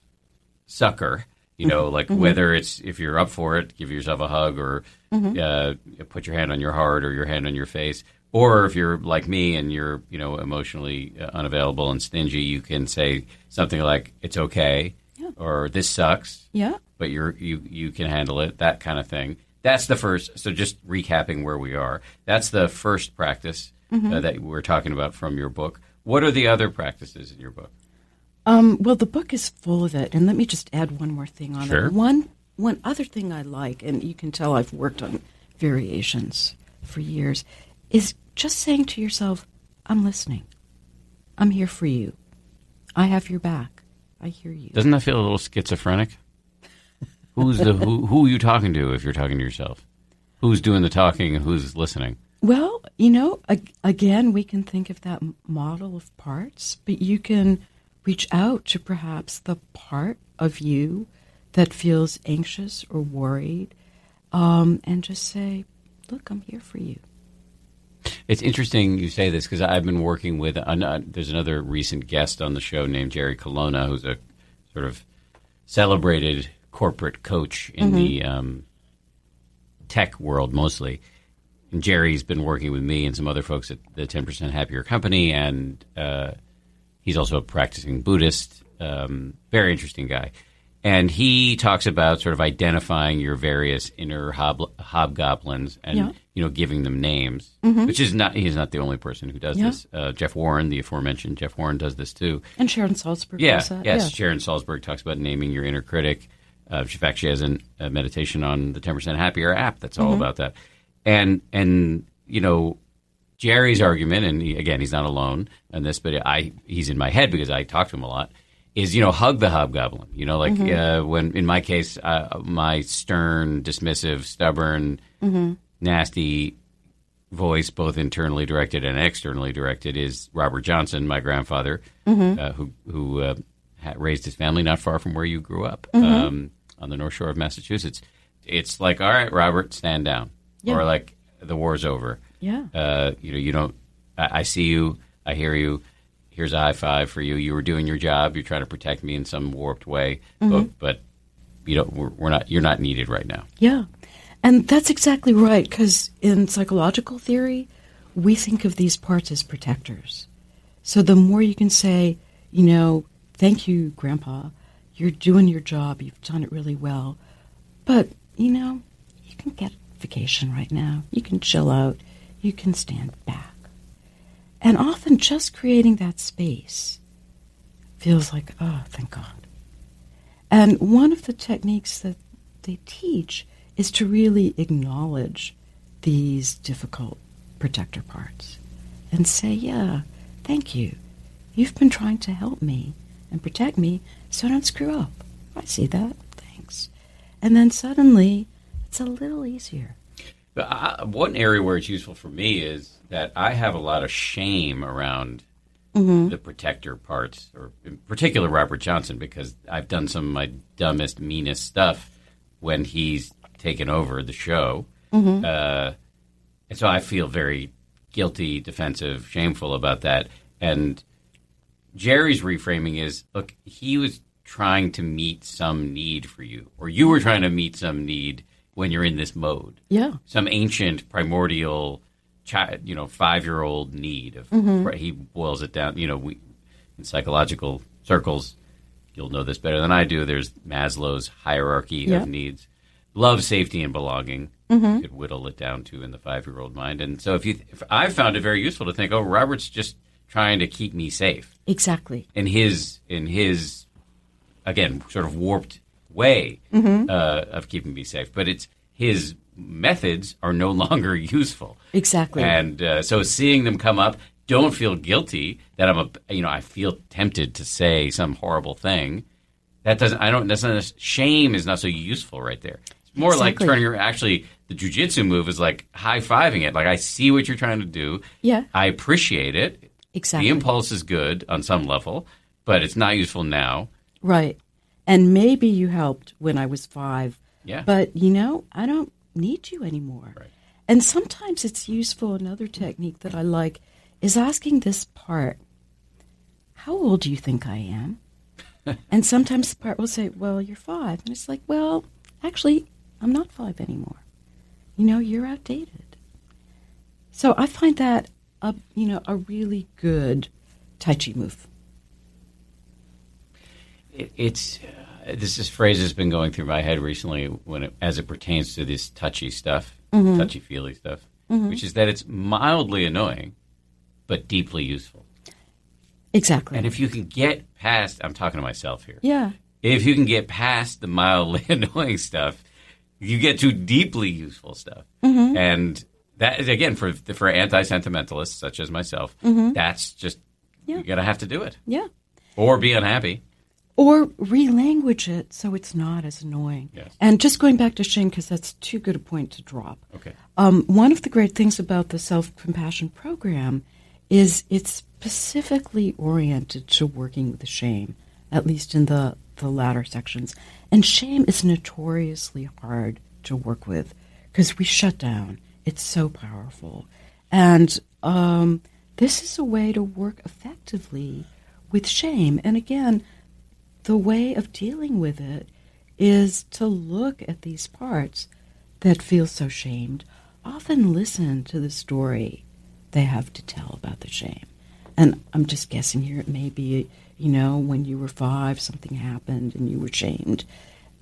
succor. You know, like mm-hmm. whether it's if you're up for it, give yourself a hug or mm-hmm. uh, put your hand on your heart or your hand on your face. Or if you're like me and you're, you know, emotionally uh, unavailable and stingy, you can say something like "It's okay," yeah. or "This sucks." Yeah. But you're you you can handle it. That kind of thing. That's the first. So just recapping where we are. That's the first practice mm-hmm. uh, that we're talking about from your book. What are the other practices in your book? Um, well, the book is full of it, and let me just add one more thing on sure. it. One one other thing I like, and you can tell I've worked on variations for years, is just saying to yourself, "I'm listening. I'm here for you. I have your back. I hear you." Doesn't that feel a little schizophrenic? who's the who? Who are you talking to if you're talking to yourself? Who's doing the talking and who's listening? Well, you know, again, we can think of that model of parts, but you can reach out to perhaps the part of you that feels anxious or worried um, and just say, Look, I'm here for you. It's interesting you say this because I've been working with, uh, there's another recent guest on the show named Jerry Colonna, who's a sort of celebrated corporate coach in mm-hmm. the um, tech world mostly and Jerry's been working with me and some other folks at the 10% Happier Company, and uh, he's also a practicing Buddhist. Um, very interesting guy. And he talks about sort of identifying your various inner hob- hobgoblins and Yeah. you know giving them names, which is not he's not the only person who does Yeah. this. Uh, Jeff Warren, the aforementioned Jeff Warren, does this too. And Sharon Salzberg Yeah, does that. yes. Yeah. Sharon Salzberg talks about naming your inner critic. Uh, in fact, she has an, a meditation on the Ten Percent Happier app that's Mm-hmm. all about that. And and you know, Jerry's argument, and he, again, he's not alone on this, but I he's in my head because I talk to him a lot. Is you know hug the hobgoblin. You know, like Mm-hmm. uh, when in my case, uh, my stern, dismissive, stubborn, Mm-hmm. nasty voice, both internally directed and externally directed, is Robert Johnson, my grandfather, uh, who who uh, ha- raised his family not far from where you grew up um, on the North Shore of Massachusetts. It's like, all right, Robert, stand down, Yeah. or like the war's over. Yeah. Uh, you know, you don't. I, I see you. I hear you. Here's a high five for you. You were doing your job. You're trying to protect me in some warped way, mm-hmm. but, but you know, we're, we're not. You're not needed right now. Yeah. And that's exactly right, because in psychological theory, we think of these parts as protectors. So the more you can say, you know, thank you, Grandpa, you're doing your job, you've done it really well, but, you know, you can get vacation right now, you can chill out, you can stand back. And often just creating that space feels like, oh, thank God. And one of the techniques that they teach is to really acknowledge these difficult protector parts and say, yeah, thank you. You've been trying to help me and protect me so I don't screw up. I see that. Thanks. And then suddenly it's a little easier. But I, one area where it's useful for me is that I have a lot of shame around the protector parts, or in particular Robert Johnson, because I've done some of my dumbest, meanest stuff when he's taken over the show, uh, and so I feel very guilty, defensive, shameful about that. And Jerry's reframing is look, he was trying to meet some need for you, or you were trying to meet some need when you're in this mode. Yeah. Some ancient, primordial, chi- you know, five year old need of. Mm-hmm. He boils it down. You know, we in psychological circles, you'll know this better than I do. There's Maslow's hierarchy Yeah. of needs: love, safety, and belonging. Mm-hmm. You could whittle it down to in the five year old mind. And so, if you, if I've found it very useful to think, oh, Robert's just trying to keep me safe Exactly. in his in his again sort of warped way Mm-hmm. uh, of keeping me safe. But it's his methods are no longer useful, Exactly. and uh, so seeing them come up, don't feel guilty that I'm a you know I feel tempted to say some horrible thing. That doesn't I don't that's not shame is not so useful right there. It's more like turning your actually the jujitsu move is like high fiving it. Like I see what you're trying to do. Yeah. I appreciate it. Exactly. The impulse is good on some level, but it's not useful now. Right. And maybe you helped when I was five. Yeah. But, you know, I don't need you anymore. Right. And sometimes it's useful. Another technique that I like is asking this part, How old do you think I am? and sometimes the part will say, Well, you're five. And it's like, Well, actually, I'm not five anymore. You know, you're outdated. So I find that a you know a really good Tai Chi move. It, it's uh, this is phrase has been going through my head recently when it, as it pertains to this touchy stuff, mm-hmm. touchy feely stuff, mm-hmm. which is that it's mildly annoying, but deeply useful. Exactly. And if you can get past, I'm talking to myself here. yeah. If you can get past the mildly annoying stuff, you get to deeply useful stuff. Mm-hmm. And that is again for for anti sentimentalists such as myself. That's just Yeah. you're gonna have to do it Yeah. or be unhappy. Or relanguage it so it's not as annoying. Yes. And just going back to shame, because that's too good a point to drop. Okay. Um, one of the great things about the self compassion program is it's specifically oriented to working with shame, at least in the, the latter sections. And shame is notoriously hard to work with because we shut down. It's so powerful. And um, this is a way to work effectively with shame. And again, the way of dealing with it is to look at these parts that feel so shamed. Often listen to the story they have to tell about the shame. And I'm just guessing here, it may be You know, when you were five, something happened and you were shamed.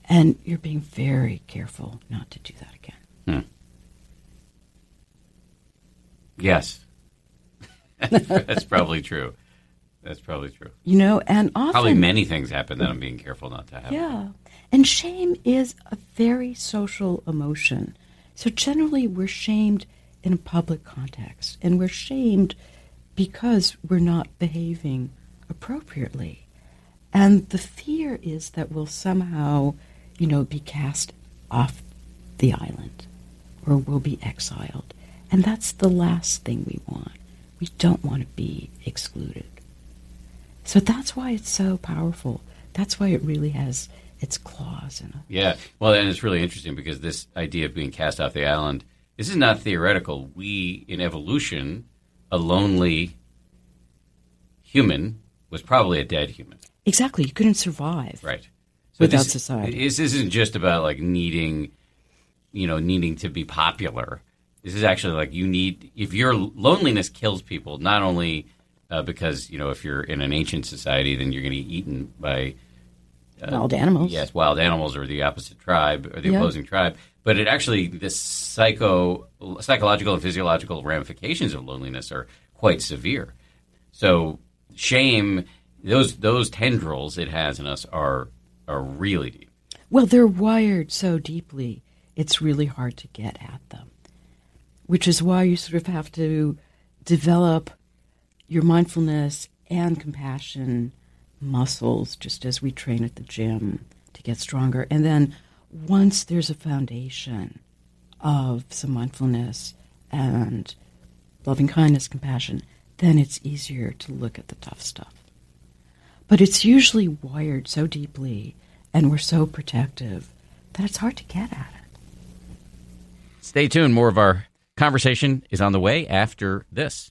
And you're being very careful not to do that again. Hmm. Yes. That's probably true. That's probably true. You know, and often. Probably many things happen that I'm being careful not to have. Yeah. And shame is a very social emotion. So generally, we're shamed in a public context, and we're shamed because we're not behaving appropriately. And the fear is that we'll somehow, you know, be cast off the island or we'll be exiled. And that's the last thing we want. We don't want to be excluded. So that's why it's so powerful. That's why it really has its claws in it. Yeah. Well, and it's really interesting because this idea of being cast off the island, this is not theoretical. We, in evolution, a lonely human was probably a dead human. Exactly. You couldn't survive. Right. So without this, society. This isn't just about like needing, you know, needing to be popular. This is actually like you need, if your loneliness kills people, not only uh, because, you know, if you're in an ancient society, then you're going to be eaten by uh, wild animals. Yes, wild animals or the opposite tribe or the yeah. opposing tribe. But it actually, the psycho, psychological and physiological ramifications of loneliness are quite severe. So shame, those those tendrils it has in us are are really deep. Well, they're wired so deeply, it's really hard to get at them. Which is why you sort of have to develop your mindfulness and compassion muscles just as we train at the gym to get stronger. And then once there's a foundation of some mindfulness and loving kindness, compassion, then it's easier to look at the tough stuff. But it's usually wired so deeply and we're so protective that it's hard to get at it. Stay tuned. More of our conversation is on the way after this.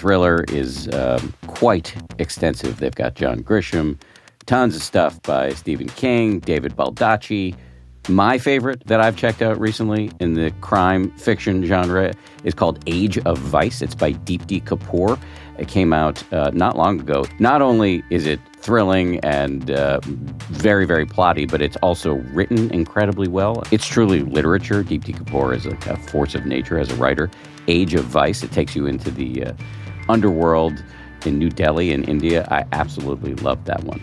thriller is um, quite extensive. They've got John Grisham, tons of stuff by Stephen King, David Baldacci. My favorite that I've checked out recently in the crime fiction genre is called Age of Vice. It's by Deepti Kapoor. It came out uh, not long ago. Not only is it thrilling and uh, very, very plotty, but it's also written incredibly well. It's truly literature. Deepti Kapoor is a, a, force of nature as a writer. Age of Vice, it takes you into the uh, underworld in New Delhi in India. I absolutely love that one.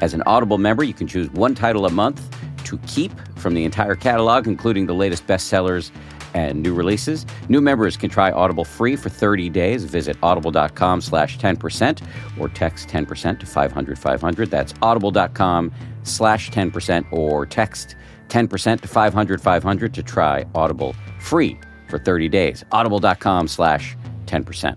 As an Audible member, you can choose one title a month to keep from the entire catalog, including the latest bestsellers and new releases. New members can try Audible free for 30 days. Visit audible.com slash 10% or text 10% to 500 500. That's audible.com slash 10% or text 10% to 500 500 to try Audible free for 30 days. Audible.com slash 10%.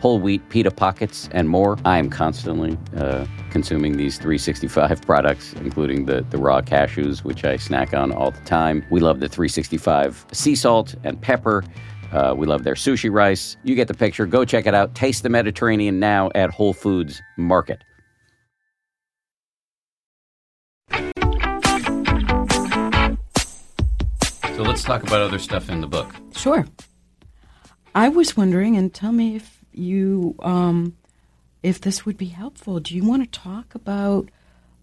whole wheat pita pockets, and more. I am constantly uh, consuming these 365 products, including the, the raw cashews, which I snack on all the time. We love the 365 sea salt and pepper. Uh, we love their sushi rice. You get the picture. Go check it out. Taste the Mediterranean now at Whole Foods Market. So let's talk about other stuff in the book. Sure. I was wondering, and tell me if you um, if this would be helpful. Do you want to talk about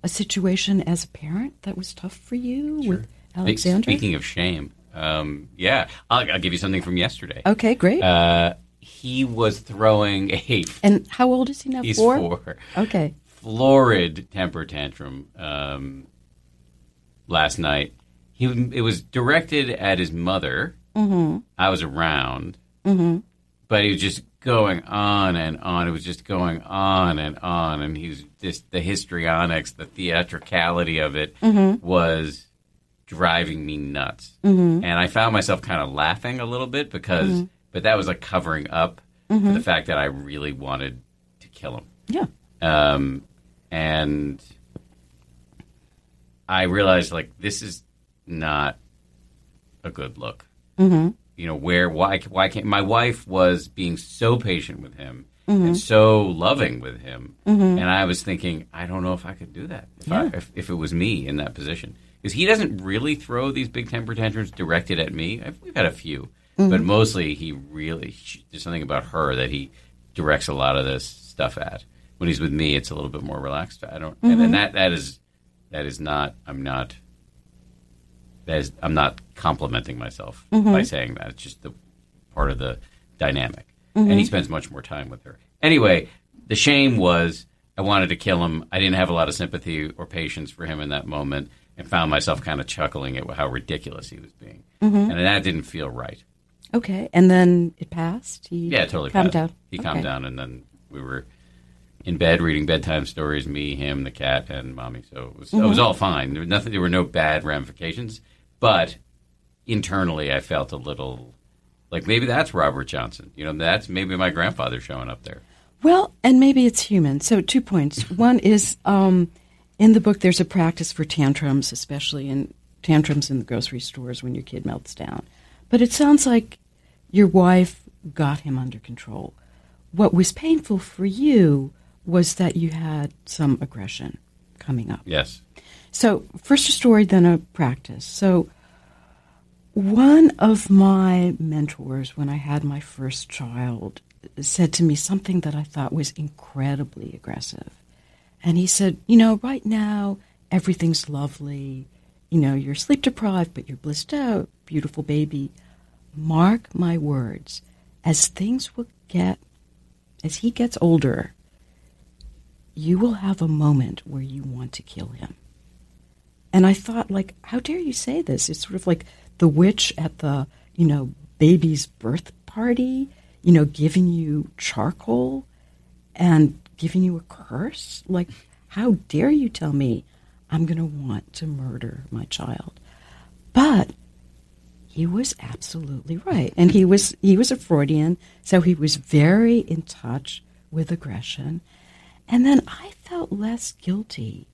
a situation as a parent that was tough for you with Alexander? Speaking of shame, um, yeah, I'll, I'll, give you something from yesterday. Okay, great. Uh, he was throwing a. And how old is he now? He's four. four. Okay. Florid temper tantrum um, last night. He it was directed at his mother. Mm-hmm. I was around, Mm-hmm. But he was just going on and on. It was just going on and on, and he was just the histrionics, the theatricality of it Mm-hmm. was driving me nuts. Mm-hmm. And I found myself kind of laughing a little bit because, Mm-hmm. but that was like covering up for the fact that I really wanted to kill him. Yeah. Um, and I realized like this is not a good look. Mm-hmm. You know where why why can't my wife was being so patient with him Mm-hmm. and so loving with him, and I was thinking I don't know if I could do that if I, if, if it was me in that position because he doesn't really throw these big temper tantrums directed at me. I've, we've had a few, but mostly he really there's something about her that he directs a lot of this stuff at. When he's with me, it's a little bit more relaxed. I don't, and, and that that is that is not. I'm not. That is, I'm not complimenting myself mm-hmm. by saying that. It's just the part of the dynamic, and he mm-hmm. spends much more time with her. Anyway, the shame was I wanted to kill him. I didn't have a lot of sympathy or patience for him in that moment, and found myself kind of chuckling at how ridiculous he was being, mm-hmm. and that didn't feel right. Okay. And then it passed. He Yeah, totally calmed passed. down. He calmed down, and then we were in bed reading bedtime stories. Me, him, the cat, and mommy. So it was, Mm-hmm. was all fine. There was nothing. There were no bad ramifications, but internally, I felt a little like maybe that's Robert Johnson. You know, that's maybe my grandfather showing up there. Well, and maybe it's human. So, two points. One is um, in the book, there's a practice for tantrums, especially in tantrums in the grocery stores when your kid melts down. But it sounds like your wife got him under control. What was painful for you was that you had some aggression coming up. Yes. So, first a story, then a practice. So, one of my mentors, when I had my first child, said to me something that I thought was incredibly aggressive. And he said, You know, right now, everything's lovely. You know, you're sleep deprived, but you're blissed out. Beautiful baby. Mark my words, as things will get, as he gets older, you will have a moment where you want to kill him. And I thought, like, how dare you say this? It's sort of like the witch at the, you know, baby's birth party, you know, giving you charcoal and giving you a curse. Like, how dare you tell me I'm going to want to murder my child? But he was absolutely right, and he was he was a Freudian, so he was very in touch with aggression. And then I felt less guilty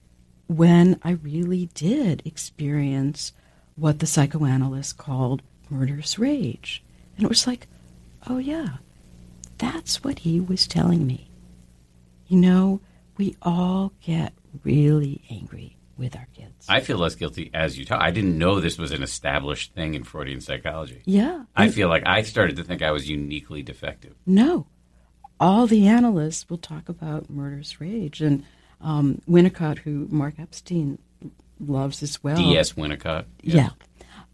when I really did experience what the psychoanalyst called murderous rage. And it was like, oh, yeah, that's what he was telling me. You know, we all get really angry with our kids. I feel less guilty as you talk. I didn't know this was an established thing in Freudian psychology. yeah. I feel like I started to think I was uniquely defective. No. All the analysts will talk about murderous rage. And um, Winnicott, who Mark Epstein loves as well. D.S. Winnicott. Yeah.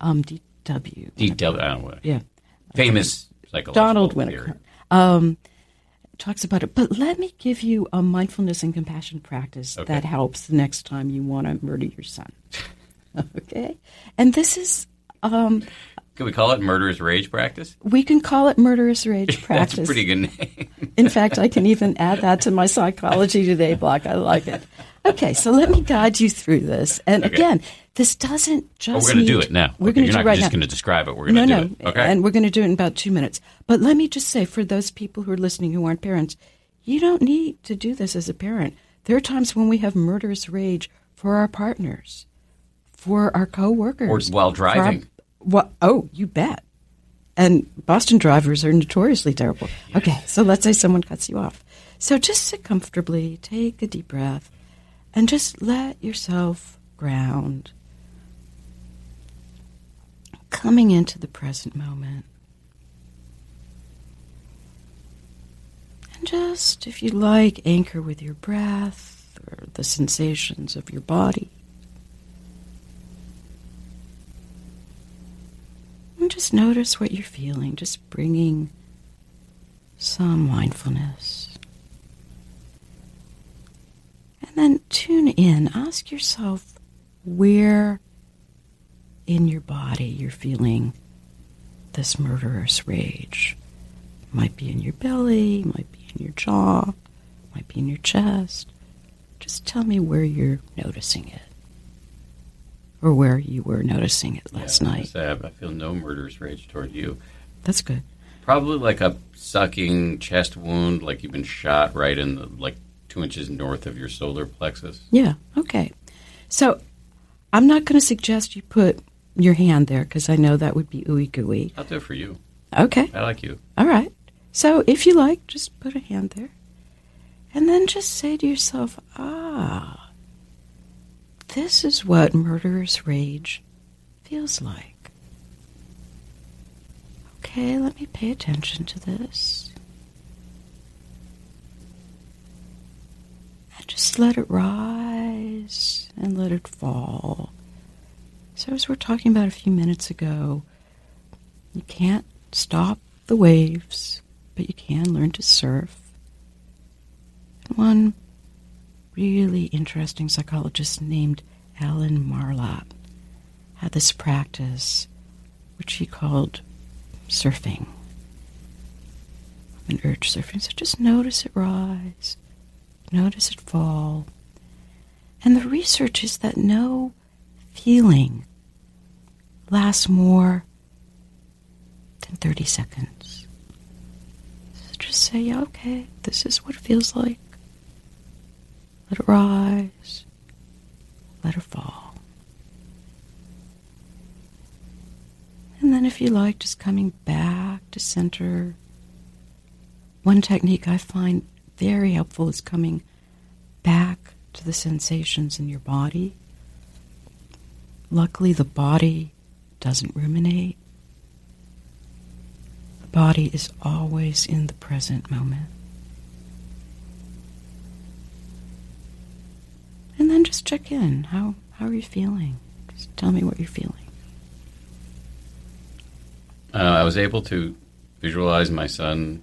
Um, D.W. D.W. I don't know. Yeah. Famous psychological Donald theory. Winnicott. Um, talks about it. But let me give you a mindfulness and compassion practice Okay. that helps the next time you want to murder your son. okay? And this is, um, Can we call it murderous rage practice? we can call it murderous rage practice. That's a pretty good name. In fact, I can even add that to my Psychology Today blog. I like it. Okay, so let me guide you through this. And Okay. again, this doesn't just. Oh, we're going to do it now. We're Okay, going to do not right just going to describe it. We're going no, to no, do it. Okay. and we're going to do it in about two minutes. But let me just say, for those people who are listening who aren't parents, you don't need to do this as a parent. There are times when we have murderous rage for our partners, for our coworkers, Or while driving. What? Oh, you bet. And Boston drivers are notoriously terrible. Okay, so let's say someone cuts you off. So just sit comfortably, take a deep breath, and just let yourself ground. coming into the present moment. And just, if you like, anchor with your breath or the sensations of your body. And just notice what you're feeling, just bringing some mindfulness. And then tune in. Ask yourself where in your body you're feeling this murderous rage. Might be in your belly, might be in your jaw, might be in your chest. Just tell me where you're noticing it. Or where you were noticing it last Yeah, night. I I feel no murderous rage toward you. That's good. Probably like a sucking chest wound, like you've been shot right in the like two inches north of your solar plexus. Yeah, okay. So I'm not going to suggest you put your hand there because I know that would be ooey gooey. I'll do it for you. Okay, I like you. all right. So if you like, just put a hand there. And then just say to yourself, ah, this is what murderous rage feels like. Okay, let me pay attention to this. And just let it rise and let it fall. So, as we we're talking about a few minutes ago, you can't stop the waves, but you can learn to surf. One really interesting psychologist named Alan Marlatt had this practice which he called surfing. An urge surfing. So just notice it rise, notice it fall. And the research is that no feeling lasts more than 30 seconds. So just say, yeah, okay, this is what it feels like. Let it rise, let it fall. And then, if you like, just coming back to center. One technique I find very helpful is coming back to the sensations in your body. Luckily, the body doesn't ruminate. The body is always in the present moment. And then just check in. How, how are you feeling? Just tell me what you're feeling. Uh, I was able to visualize my son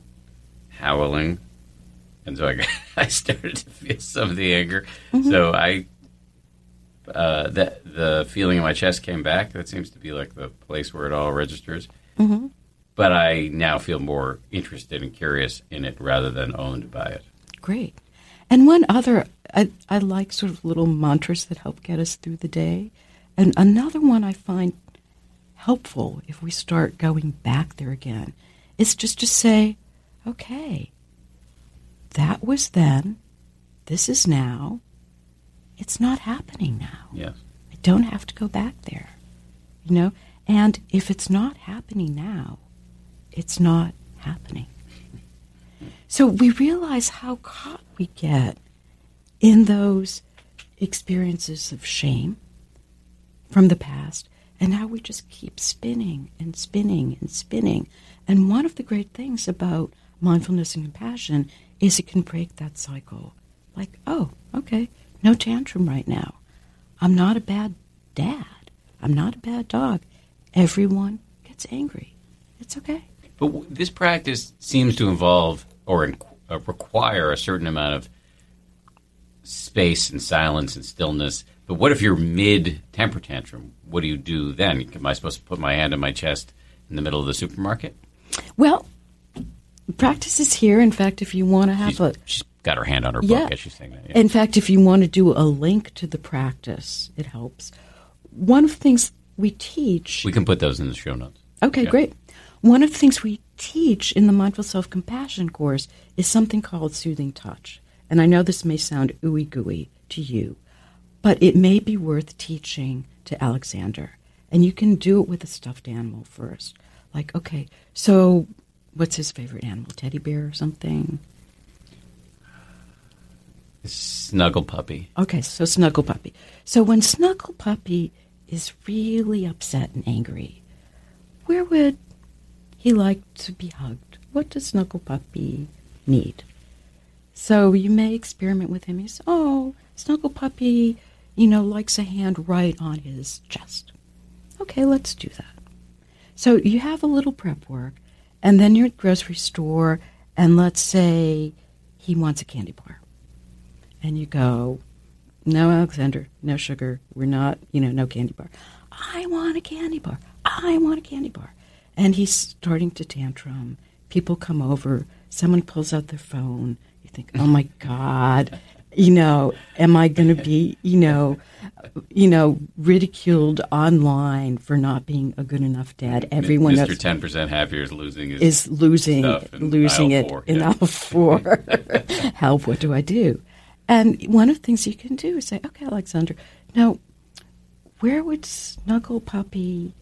howling, and so I, I started to feel some of the anger. So I, uh, the the feeling in my chest came back. That seems to be like the place where it all registers. Mm-hmm. But I now feel more interested and curious in it rather than owned by it. Great. And one other, I, I like sort of little mantras that help get us through the day. And another one I find helpful if we start going back there again is just to say, okay, that was then, this is now, it's not happening now. Yes. I don't have to go back there. You know? And if it's not happening now, it's not happening. So we realize how caught we get in those experiences of shame from the past, and now we just keep spinning and spinning and spinning. And one of the great things about mindfulness and compassion is it can break that cycle. Like, oh, okay, no tantrum right now. I'm not a bad dad. I'm not a bad dog. Everyone gets angry. It's okay. But w- this practice seems to involve or in, uh, require a certain amount of space and silence and stillness. But what if you're mid temper tantrum? What do you do then? Am I supposed to put my hand on my chest in the middle of the supermarket? Well, practice is here. In fact, if you want to have She's, a she's got her hand on her Yeah. book as she's saying that. yeah. In fact, if you want to do a link to the practice, it helps. One of the things we teach. we can put those in the show notes. okay, yeah. great. One of the things we teach in the Mindful Self Compassion course is something called soothing touch. And I know this may sound ooey gooey to you, but it may be worth teaching to Alexander. And you can do it with a stuffed animal first. Like, okay, so what's his favorite animal? Teddy bear or something? Snuggle puppy. Okay, so Snuggle Puppy. So when Snuggle Puppy is really upset and angry, where would he like to be hugged? What does Snuggle Puppy need? So you may experiment with him. Say, oh, Snuggle Puppy, you know, likes a hand right on his chest. Okay, let's do that. So you have a little prep work, and then you're at grocery store, and let's say he wants a candy bar. And you go, no, Alexander, no sugar. We're not, you know, no candy bar. I want a candy bar. I want a candy bar. And he's starting to tantrum. People come over. Someone pulls out their phone. Think, oh my God, you know, am I going to be, you know, you know, ridiculed online for not being a good enough dad? Everyone Mr. Ten percent happier is losing is losing losing it four, in yeah. aisle four. Help! What do I do? And one of the things you can do is say, okay, Alexander, now where would Snuggle Puppy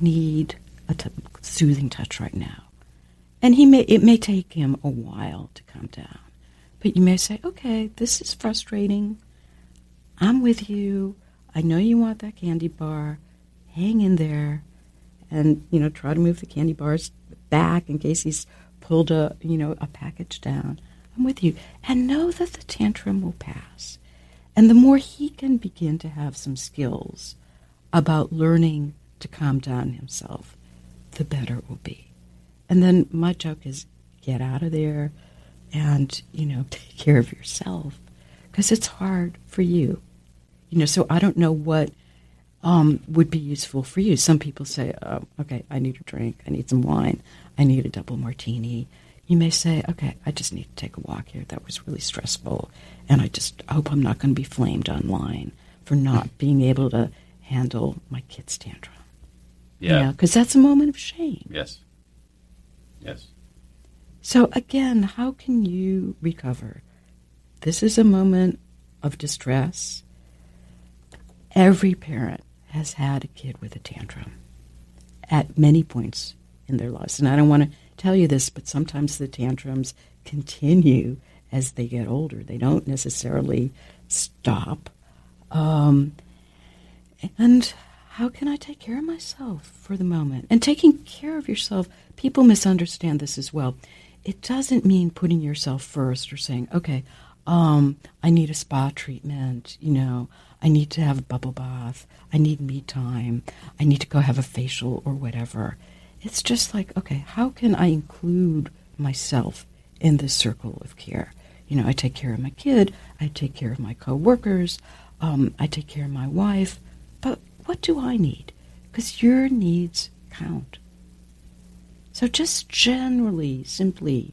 need a t- soothing touch right now? And he may it may take him a while to come down, but you may say, okay, this is frustrating. I'm with you. I know you want that candy bar. Hang in there, and you know try to move the candy bars back in case he's pulled a you know a package down. I'm with you, and know that the tantrum will pass. And the more he can begin to have some skills about learning to calm down himself, the better it will be. And then my joke is get out of there and, you know, take care of yourself because it's hard for you. You know, so I don't know what um, would be useful for you. Some people say, oh, okay, I need a drink. I need some wine. I need a double martini. You may say, okay, I just need to take a walk here. That was really stressful. And I just hope I'm not going to be flamed online for not being able to handle my kid's tantrum. Yeah. Because that's a moment of shame. Yes. Yes. So, again, how can you recover? This is a moment of distress. Every parent has had a kid with a tantrum at many points in their lives. And I don't want to tell you this, but sometimes the tantrums continue as they get older. They don't necessarily stop. Um, and how can I take care of myself for the moment? And taking care of yourself, people misunderstand this as well. It doesn't mean putting yourself first or saying, okay, um, I need a spa treatment, you know, I need to have a bubble bath, I need me time, I need to go have a facial or whatever. It's just like, okay, how can I include myself in this circle of care? You know, I take care of my kid, I take care of my coworkers, um, I take care of my wife, but what do I need? Because your needs count. So just generally, simply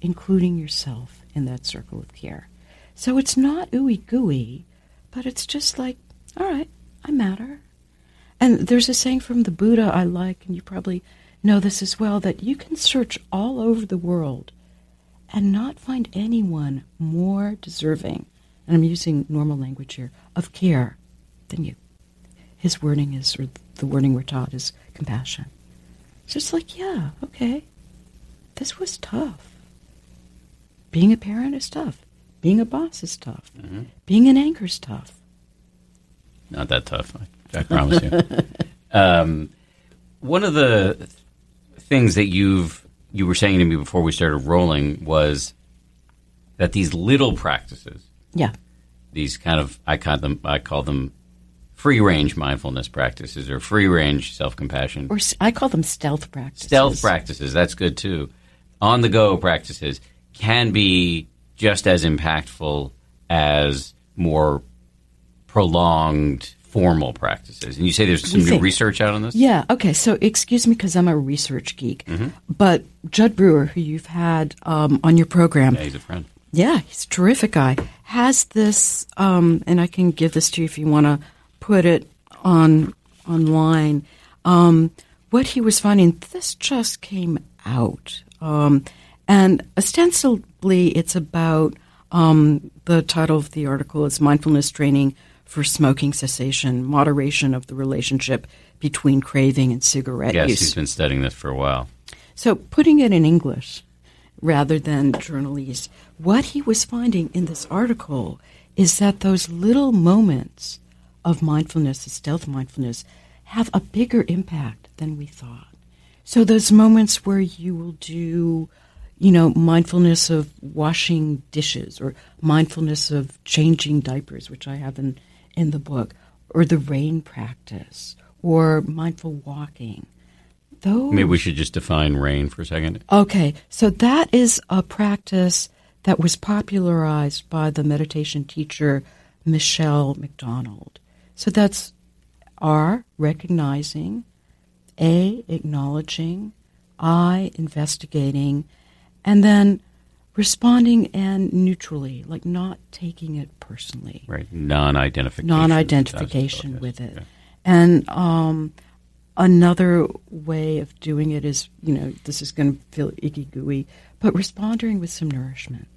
including yourself in that circle of care. So it's not ooey gooey, but it's just like, all right, I matter. And there's a saying from the Buddha I like, and you probably know this as well, that you can search all over the world and not find anyone more deserving, and I'm using normal language here, of care than you. His wording is, or the wording we're taught is compassion. It's just like, yeah, okay, this was tough. Being a parent is tough. Being a boss is tough. Mhm. Being an anchor is tough. Not that tough, I, I promise you. um, one of the things that you've you were saying to me before we started rolling was that these little practices, Yeah. these kind of I call them I call them free range mindfulness practices or free range self compassion. Or I call them stealth practices. Stealth practices, that's good too. On the go practices can be just as impactful as more prolonged formal practices. And you say there's some new research out on this? Yeah. Okay. So, excuse me because I'm a research geek, Mm-hmm. but Jud Brewer, who you've had um, on your program, Yeah, he's a friend. yeah, he's a terrific guy. Has this, um, and I can give this to you if you want to put it on online. Um, what he was finding, this just came out, um, and ostensibly it's about um, the title of the article is mindfulness training for smoking cessation, moderation of the relationship between craving and cigarette Yes, use. he's been studying this for a while. So, putting it in English rather than journalese, what he was finding in this article is that those little moments of mindfulness, the stealth mindfulness, have a bigger impact than we thought. So those moments where you will do, you know, mindfulness of washing dishes or mindfulness of changing diapers, which I have in, in the book, or the rain practice or mindful walking. Those Maybe we should just define rain for a second. Okay, so that is a practice that was popularized by the meditation teacher Michele McDonald. So that's R, recognizing, A, acknowledging, I, investigating, and then responding and neutrally, like not taking it personally. Right. Non identification. Non identification with it. Yeah. And um, another way of doing it is, you know, this is going to feel icky gooey, but responding with some nourishment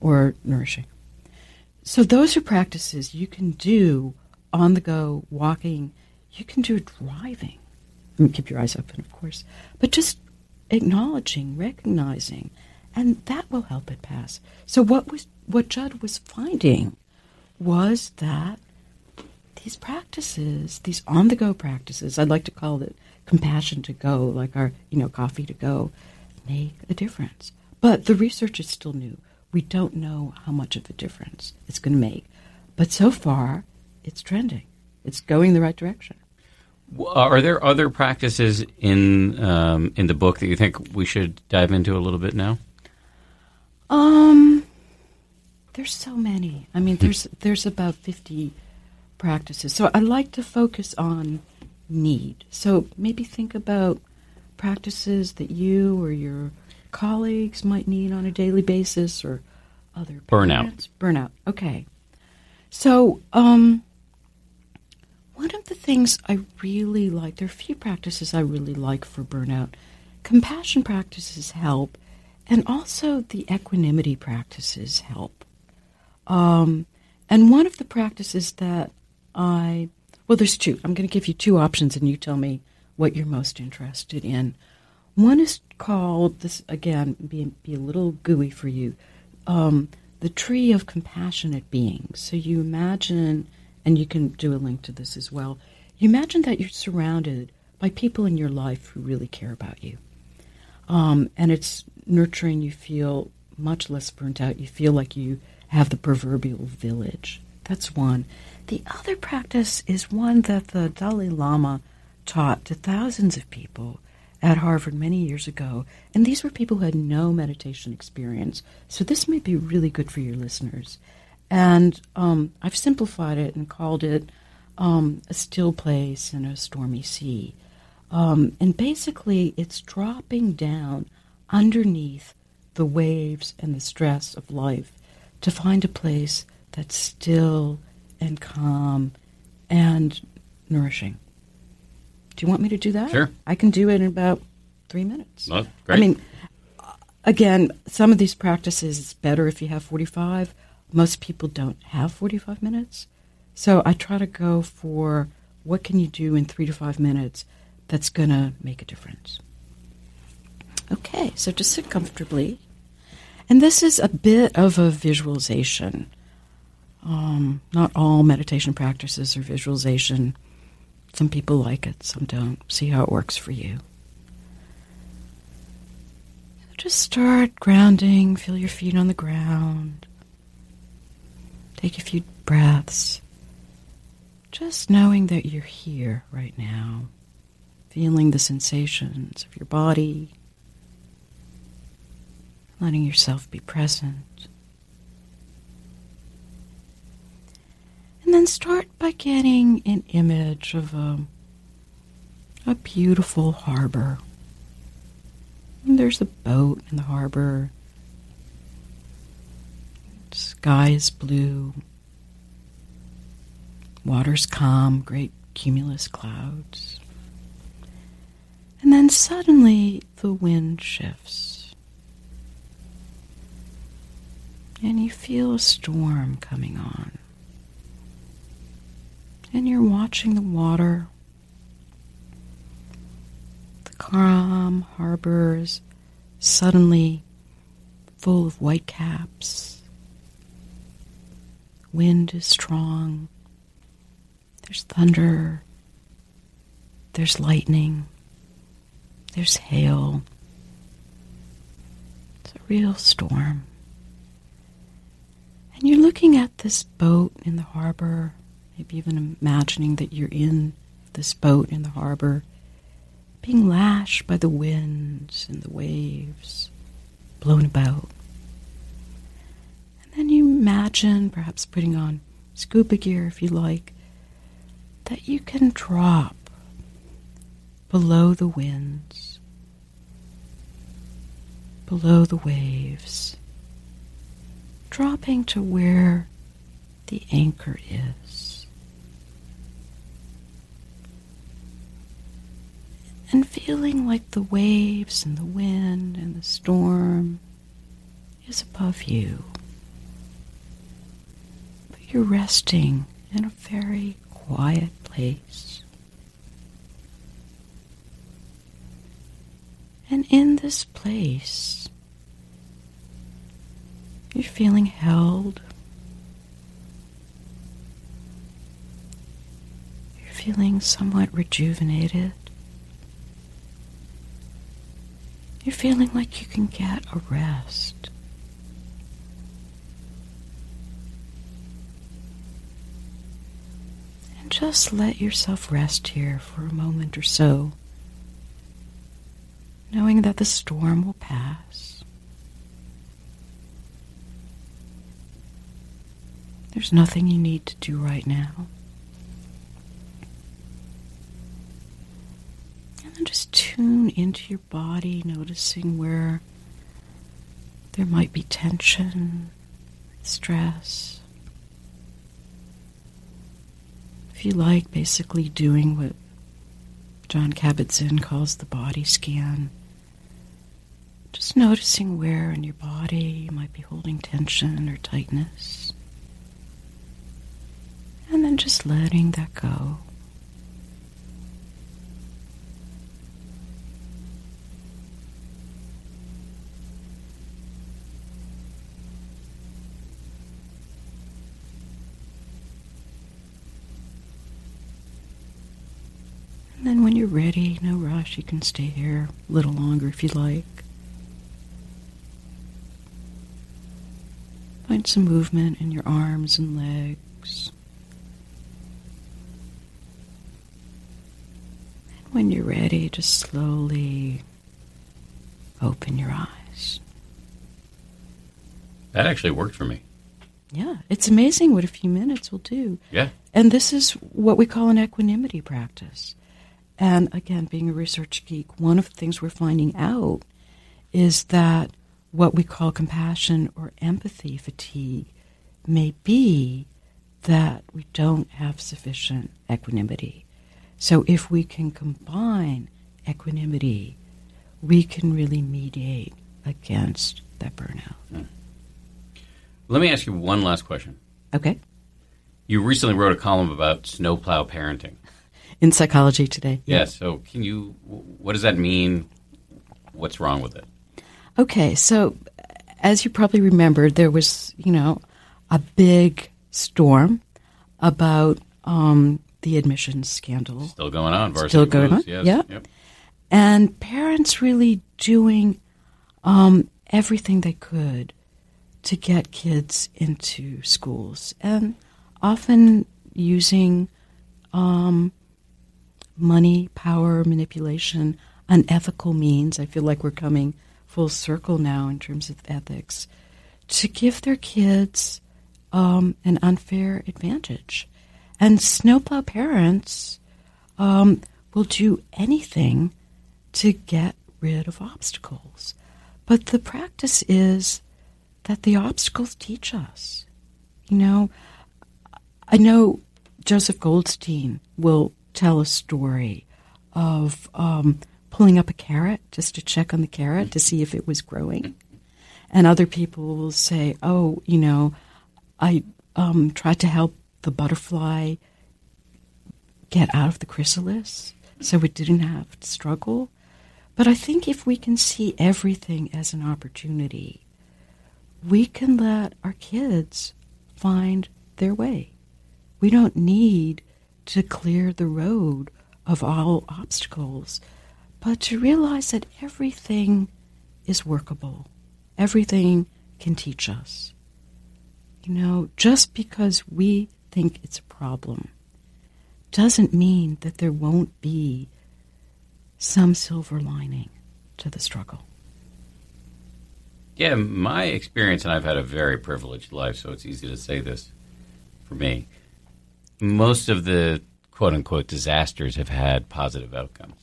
or nourishing. So those are practices you can do on the go, walking. You can do driving. I mean, keep your eyes open, of course, but just acknowledging, recognizing, and that will help it pass. So what was what Jud was finding was that these practices, these on the go practices, I'd like to call it compassion to go, like our, you know, coffee to go, make a difference. But the research is still new. We don't know how much of a difference it's going to make. But so far, it's trending. It's going the right direction. Are there other practices in um, in the book that you think we should dive into a little bit now? Um, there's so many. I mean, there's there's about fifty practices. So I like to focus on need. So maybe think about practices that you or your colleagues might need on a daily basis or other burnout. Burnout. Okay. So, um, one of the things I really like, there are a few practices I really like for burnout. Compassion practices help, and also the equanimity practices help. Um, and one of the practices that I, well, there's two. I'm going to give you two options, and you tell me what you're most interested in. One is called this again, be, be a little gooey for you. Um, the tree of compassionate beings. So you imagine, and you can do a link to this as well. You imagine that you're surrounded by people in your life who really care about you, um, and it's nurturing. You feel much less burnt out. You feel like you have the proverbial village. That's one. The other practice is one that the Dalai Lama taught to thousands of people at Harvard many years ago, and these were people who had no meditation experience. So this may be really good for your listeners. And um, I've simplified it and called it um, a still place in a stormy sea. Um, and basically, it's dropping down underneath the waves and the stress of life to find a place that's still and calm and nourishing. Do you want me to do that? Sure. I can do it in about three minutes. Oh, great. I mean, again, some of these practices it's better if you have 45. Most people don't have 45 minutes. So I try to go for what can you do in three to five minutes that's going to make a difference. Okay, so just sit comfortably. And this is a bit of a visualization. Um, not all meditation practices are visualization. Some people like it, some don't. See how it works for you. Just start grounding, feel your feet on the ground. Take a few breaths. Just knowing that you're here right now, feeling the sensations of your body, letting yourself be present. And then start by getting an image of a, a beautiful harbor. And there's a boat in the harbor. Sky is blue. Water's calm, great cumulus clouds. And then suddenly the wind shifts. And you feel a storm coming on and you're watching the water, the calm harbors suddenly full of white caps. Wind is strong. There's thunder. There's lightning. there's hail. It's a real storm. And you're looking at this boat in the harbor, maybe even imagining that you're in this boat in the harbor, being lashed by the winds and the waves, blown about. And then you imagine, perhaps putting on scuba gear if you like, that you can drop below the winds, below the waves, dropping to where the anchor is. And feeling like the waves and the wind and the storm is above you. You're resting in a very quiet place. And in this place, you're feeling held. You're feeling somewhat rejuvenated. You're feeling like you can get a rest. And just let yourself rest here for a moment or so, knowing that the storm will pass. There's nothing you need to do right now. And then just tune into your body, noticing where there might be tension, stress. If you like, basically doing what Jon Kabat-Zinn calls the body scan. Just noticing where in your body you might be holding tension or tightness. And then just letting that go. And then when you're ready, no rush, you can stay here a little longer if you like. Find some movement in your arms and legs. And when you're ready, just slowly open your eyes. That actually worked for me. Yeah, it's amazing what a few minutes will do. Yeah. And this is what we call an equanimity practice. And again, being a research geek, one of the things we're finding out is that what we call compassion or empathy fatigue may be that we don't have sufficient equanimity. So if we can combine equanimity, we can really mediate against that burnout. Hmm. Let me ask you one last question. Okay. You recently wrote a column about snowplow parenting. In psychology today. Yeah. So, can you? What does that mean? What's wrong with it? Okay, so as you probably remember, there was, you know, a big storm about um, the admissions scandal. Still going on. Varsity Still going Blues, on, Yes. yeah. Yep. And parents really doing um, everything they could to get kids into schools and often using um, money, power, manipulation, unethical means. I feel like we're coming full circle now in terms of ethics to give their kids um, an unfair advantage. And snowplow parents um, will do anything to get rid of obstacles. But the practice is that the obstacles teach us. You know, I know Joseph Goldstein will tell a story of um, pulling up a carrot just to check on the carrot to see if it was growing. And other people will say, oh, you know, I um, tried to help the butterfly get out of the chrysalis so it didn't have to struggle. But I think if we can see everything as an opportunity, we can let our kids find their way. We don't need to clear the road of all obstacles but to realize that everything is workable, everything can teach us. You know, just because we think it's a problem doesn't mean that there won't be some silver lining to the struggle. Yeah, my experience, and I've had a very privileged life, so it's easy to say this for me. Most of the quote unquote disasters have had positive outcomes.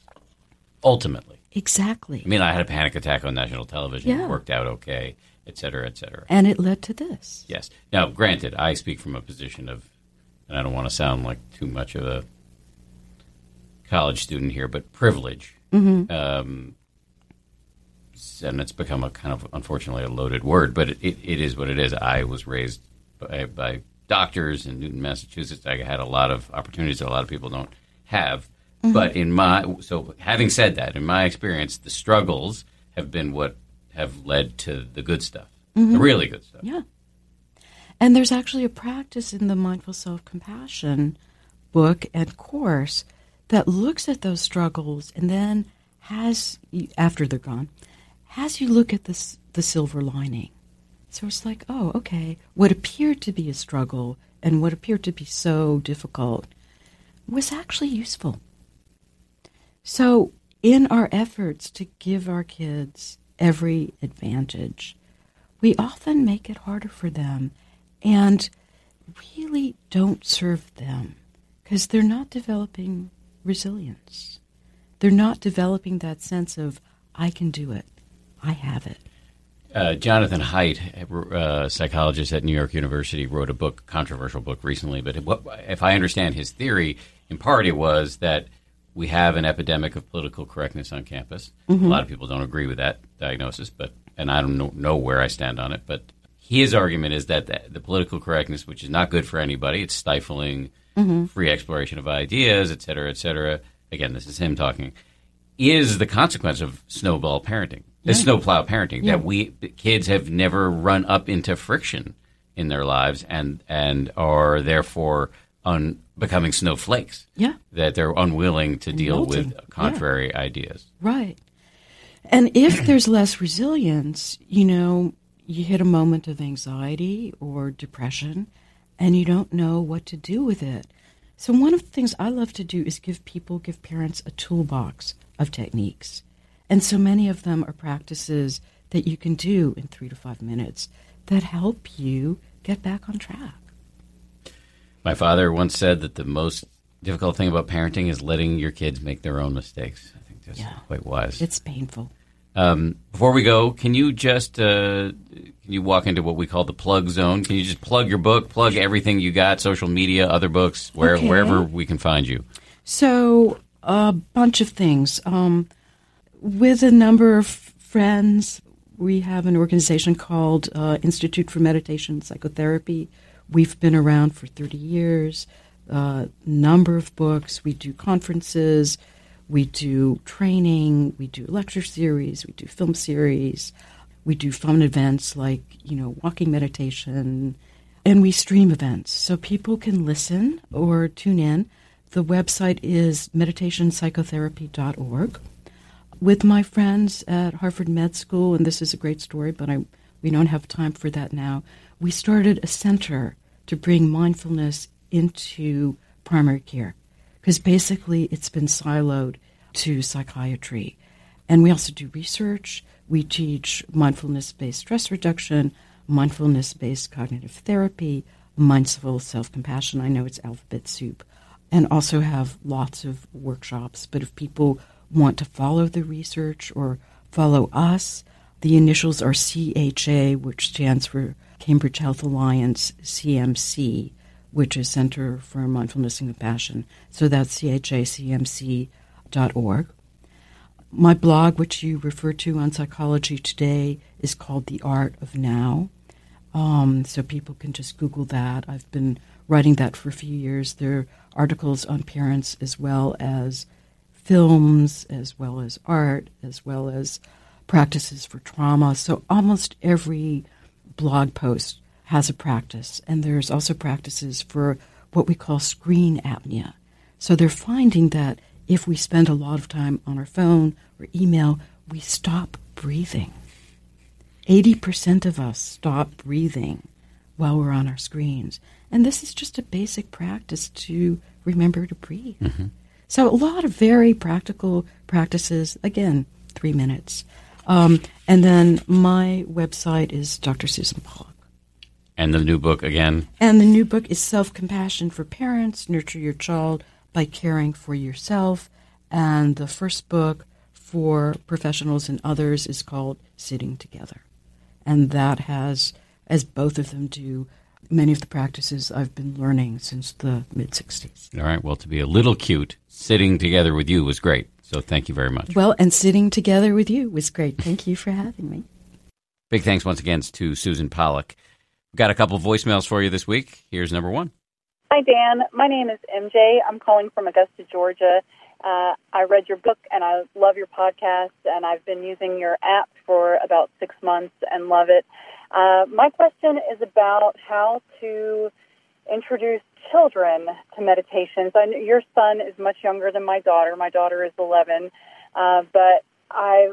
Ultimately. Exactly. I mean, I had a panic attack on national television. Yeah. It worked out okay, et cetera, et cetera. And it led to this. Yes. Now, granted, I speak from a position of, and I don't want to sound like too much of a college student here, but privilege. Um, and it's become a kind of, unfortunately, a loaded word, but it, it, it is what it is. I was raised by, by doctors in Newton, Massachusetts. I had a lot of opportunities that a lot of people don't have. Mm-hmm. But in my, so having said that, in my experience, the struggles have been what have led to the good stuff, the mm-hmm. really good stuff. Yeah. And there's actually a practice in the Mindful Self Compassion book and course that looks at those struggles and then has, after they're gone, has you look at this, the silver lining. So it's like, oh, okay, what appeared to be a struggle and what appeared to be so difficult was actually useful. So, in our efforts to give our kids every advantage, we often make it harder for them and really don't serve them because they're not developing resilience. They're not developing that sense of, I can do it, I have it. Uh, Jonathan Haidt, uh, psychologist at New York University, wrote a book, controversial book recently. But what, if I understand his theory, in part it was that we have an epidemic of political correctness on campus. A lot of people don't agree with that diagnosis, but and I don't know, know where I stand on it. But his argument is that the, the political correctness, which is not good for anybody, it's stifling free exploration of ideas, et cetera, et cetera. Again, this is him talking. Is the consequence of snowball parenting, the snowplow parenting, Yeah. that we kids have never run up into friction in their lives and and are therefore un, becoming snowflakes. Yeah. that they're unwilling to deal molting. with contrary ideas. Right. And if there's less resilience, you know, you hit a moment of anxiety or depression and you don't know what to do with it. So, one of the things I love to do is give people, give parents a toolbox of techniques. And so many of them are practices that you can do in three to five minutes that help you get back on track. My father once said that the most difficult thing about parenting is letting your kids make their own mistakes. I think that's Yeah. quite wise. It's painful. Um, before we go, can you just uh, can you walk into what we call the plug zone? Can you just plug your book, plug everything you got, social media, other books, where, Okay. wherever we can find you? So, a bunch of things. Um, with a number of friends, we have an organization called uh, Institute for Meditation and Psychotherapy. We've been around for 30 years. A number of books. We do conferences. We do training. We do lecture series. We do film series. We do fun events like, you know, walking meditation. And we stream events so people can listen or tune in. The website is meditationpsychotherapy.org. With my friends at Harvard Med School, and this is a great story, but I, we don't have time for that now, we started a center to bring mindfulness into primary care because basically it's been siloed to psychiatry. And we also do research. We teach mindfulness based stress reduction, mindfulness based cognitive therapy, mindful self compassion. I know it's alphabet soup. And also have lots of workshops. But if people want to follow the research or follow us, the initials are CHA, which stands for Cambridge Health Alliance, CMC, which is Center for Mindfulness and Compassion. So that's chacmc.org. My blog, which you refer to on Psychology Today, is called The Art of Now. Um, so people can just Google that. I've been writing that for a few years. There are articles on parents as well as films, as well as art, as well as practices for trauma. So almost every blog post has a practice. And there's also practices for what we call screen apnea. So they're finding that if we spend a lot of time on our phone or email, we stop breathing. 80% of us stop breathing while we're on our screens. And this is just a basic practice to remember to breathe. Mm-hmm. So, a lot of very practical practices. Again, three minutes. Um, and then my website is Dr. Susan Pollak. And the new book again? And the new book is Self Compassion for Parents Nurture Your Child by Caring for Yourself. And the first book for professionals and others is called Sitting Together. And that has, as both of them do, many of the practices I've been learning since the mid 60s. All right. Well, to be a little cute, sitting together with you was great. So thank you very much. Well, and sitting together with you was great. Thank you for having me. Big thanks once again to Susan Pollak. We've got a couple voicemails for you this week. Here's number one. Hi, Dan. My name is MJ. I'm calling from Augusta, Georgia. Uh, I read your book and I love your podcast, and I've been using your app for about six months and love it. Uh, my question is about how to introduce children to meditations. I, your son is much younger than my daughter. My daughter is 11, uh, but I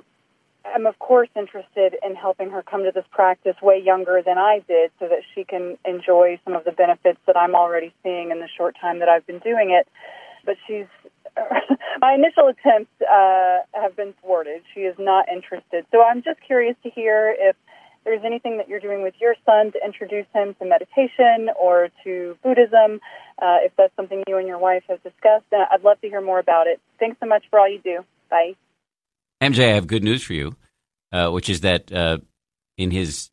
am, of course, interested in helping her come to this practice way younger than I did so that she can enjoy some of the benefits that I'm already seeing in the short time that I've been doing it. But she's my initial attempts uh, have been thwarted. She is not interested. So I'm just curious to hear if there's anything that you're doing with your son to introduce him to meditation or to Buddhism, uh, if that's something you and your wife have discussed. I'd love to hear more about it. Thanks so much for all you do. Bye. MJ, I have good news for you, uh, which is that uh, in his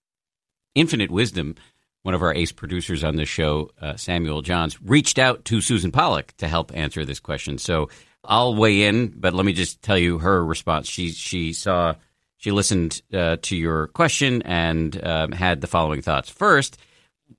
infinite wisdom, one of our ace producers on this show, uh, Samuel Johns, reached out to Susan Pollak to help answer this question. So I'll weigh in, but let me just tell you her response. She she saw she listened uh, to your question and um, had the following thoughts. First,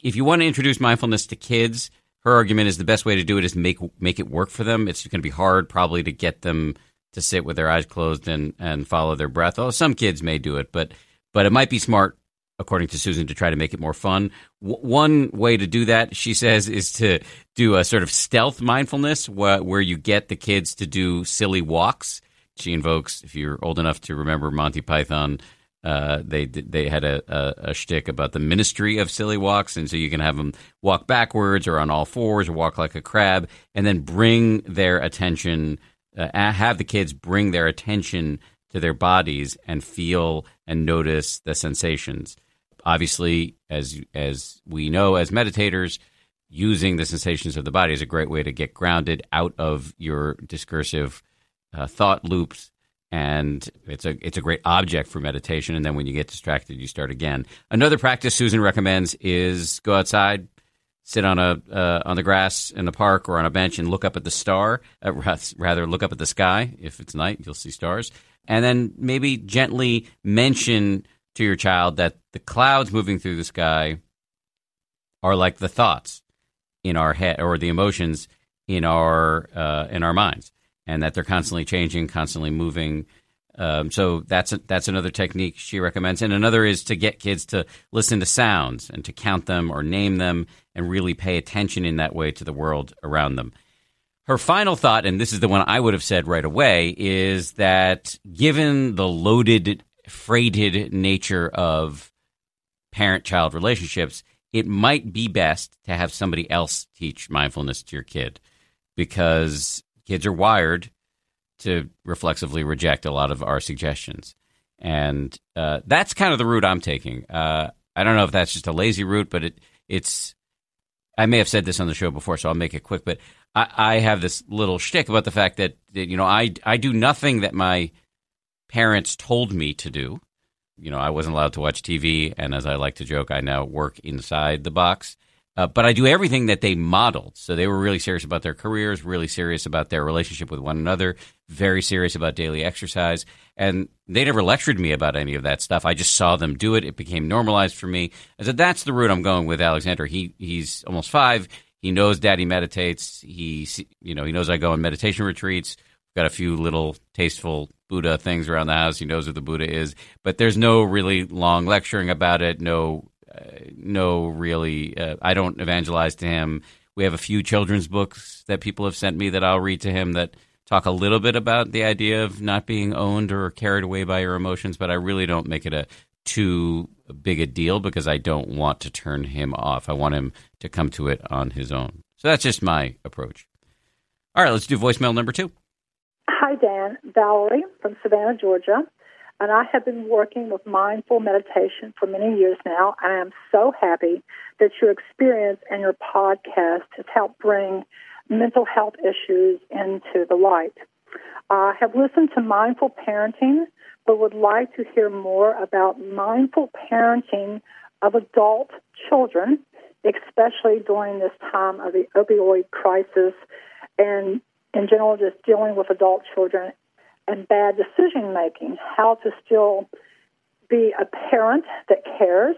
if you want to introduce mindfulness to kids, her argument is the best way to do it is make make it work for them. It's going to be hard probably to get them to sit with their eyes closed and and follow their breath. Oh, some kids may do it, but but it might be smart according to Susan, to try to make it more fun. W- one way to do that, she says, is to do a sort of stealth mindfulness wh- where you get the kids to do silly walks. She invokes, if you're old enough to remember Monty Python, uh, they they had a, a, a shtick about the ministry of silly walks, and so you can have them walk backwards or on all fours or walk like a crab, and then bring their attention, uh, have the kids bring their attention to their bodies and feel and notice the sensations. Obviously, as as we know as meditators, using the sensations of the body is a great way to get grounded out of your discursive uh, thought loops and it's a it's a great object for meditation and then when you get distracted you start again. Another practice susan recommends is go outside sit on a uh, on the grass in the park or on a bench and look up at the star uh, rather look up at the sky. If it's night you'll see stars. And then maybe gently mention to your child that the clouds moving through the sky are like the thoughts in our head or the emotions in our uh, in our minds, and that they're constantly changing, constantly moving. Um, so that's a, that's another technique she recommends, and another is to get kids to listen to sounds and to count them or name them, and really pay attention in that way to the world around them. Her final thought, and this is the one I would have said right away, is that given the loaded freighted nature of parent child relationships, it might be best to have somebody else teach mindfulness to your kid because kids are wired to reflexively reject a lot of our suggestions. And uh, that's kind of the route I'm taking. Uh, I don't know if that's just a lazy route, but it, it's. I may have said this on the show before, so I'll make it quick. But I, I have this little shtick about the fact that, that you know I I do nothing that my parents told me to do. You know, I wasn't allowed to watch TV, and as I like to joke, I now work inside the box. Uh, but I do everything that they modeled. So they were really serious about their careers, really serious about their relationship with one another, very serious about daily exercise. And they never lectured me about any of that stuff. I just saw them do it. It became normalized for me. I said, that's the route I'm going with Alexander. He he's almost five. He knows daddy meditates. He you know, he knows I go on meditation retreats. Got a few little tasteful Buddha things around the house. He knows what the Buddha is, but there's no really long lecturing about it. No, no really. Uh, I don't evangelize to him. We have a few children's books that people have sent me that I'll read to him that talk a little bit about the idea of not being owned or carried away by your emotions, but I really don't make it a too big a deal because I don't want to turn him off. I want him to come to it on his own. So that's just my approach. All right, let's do voicemail number two. Hi, Dan. Valerie from Savannah, Georgia. And I have been working with mindful meditation for many years now. I am so happy that your experience and your podcast has helped bring mental health issues into the light. I have listened to mindful parenting, but would like to hear more about mindful parenting of adult children, especially during this time of the opioid crisis and in general just dealing with adult children and bad decision making, how to still be a parent that cares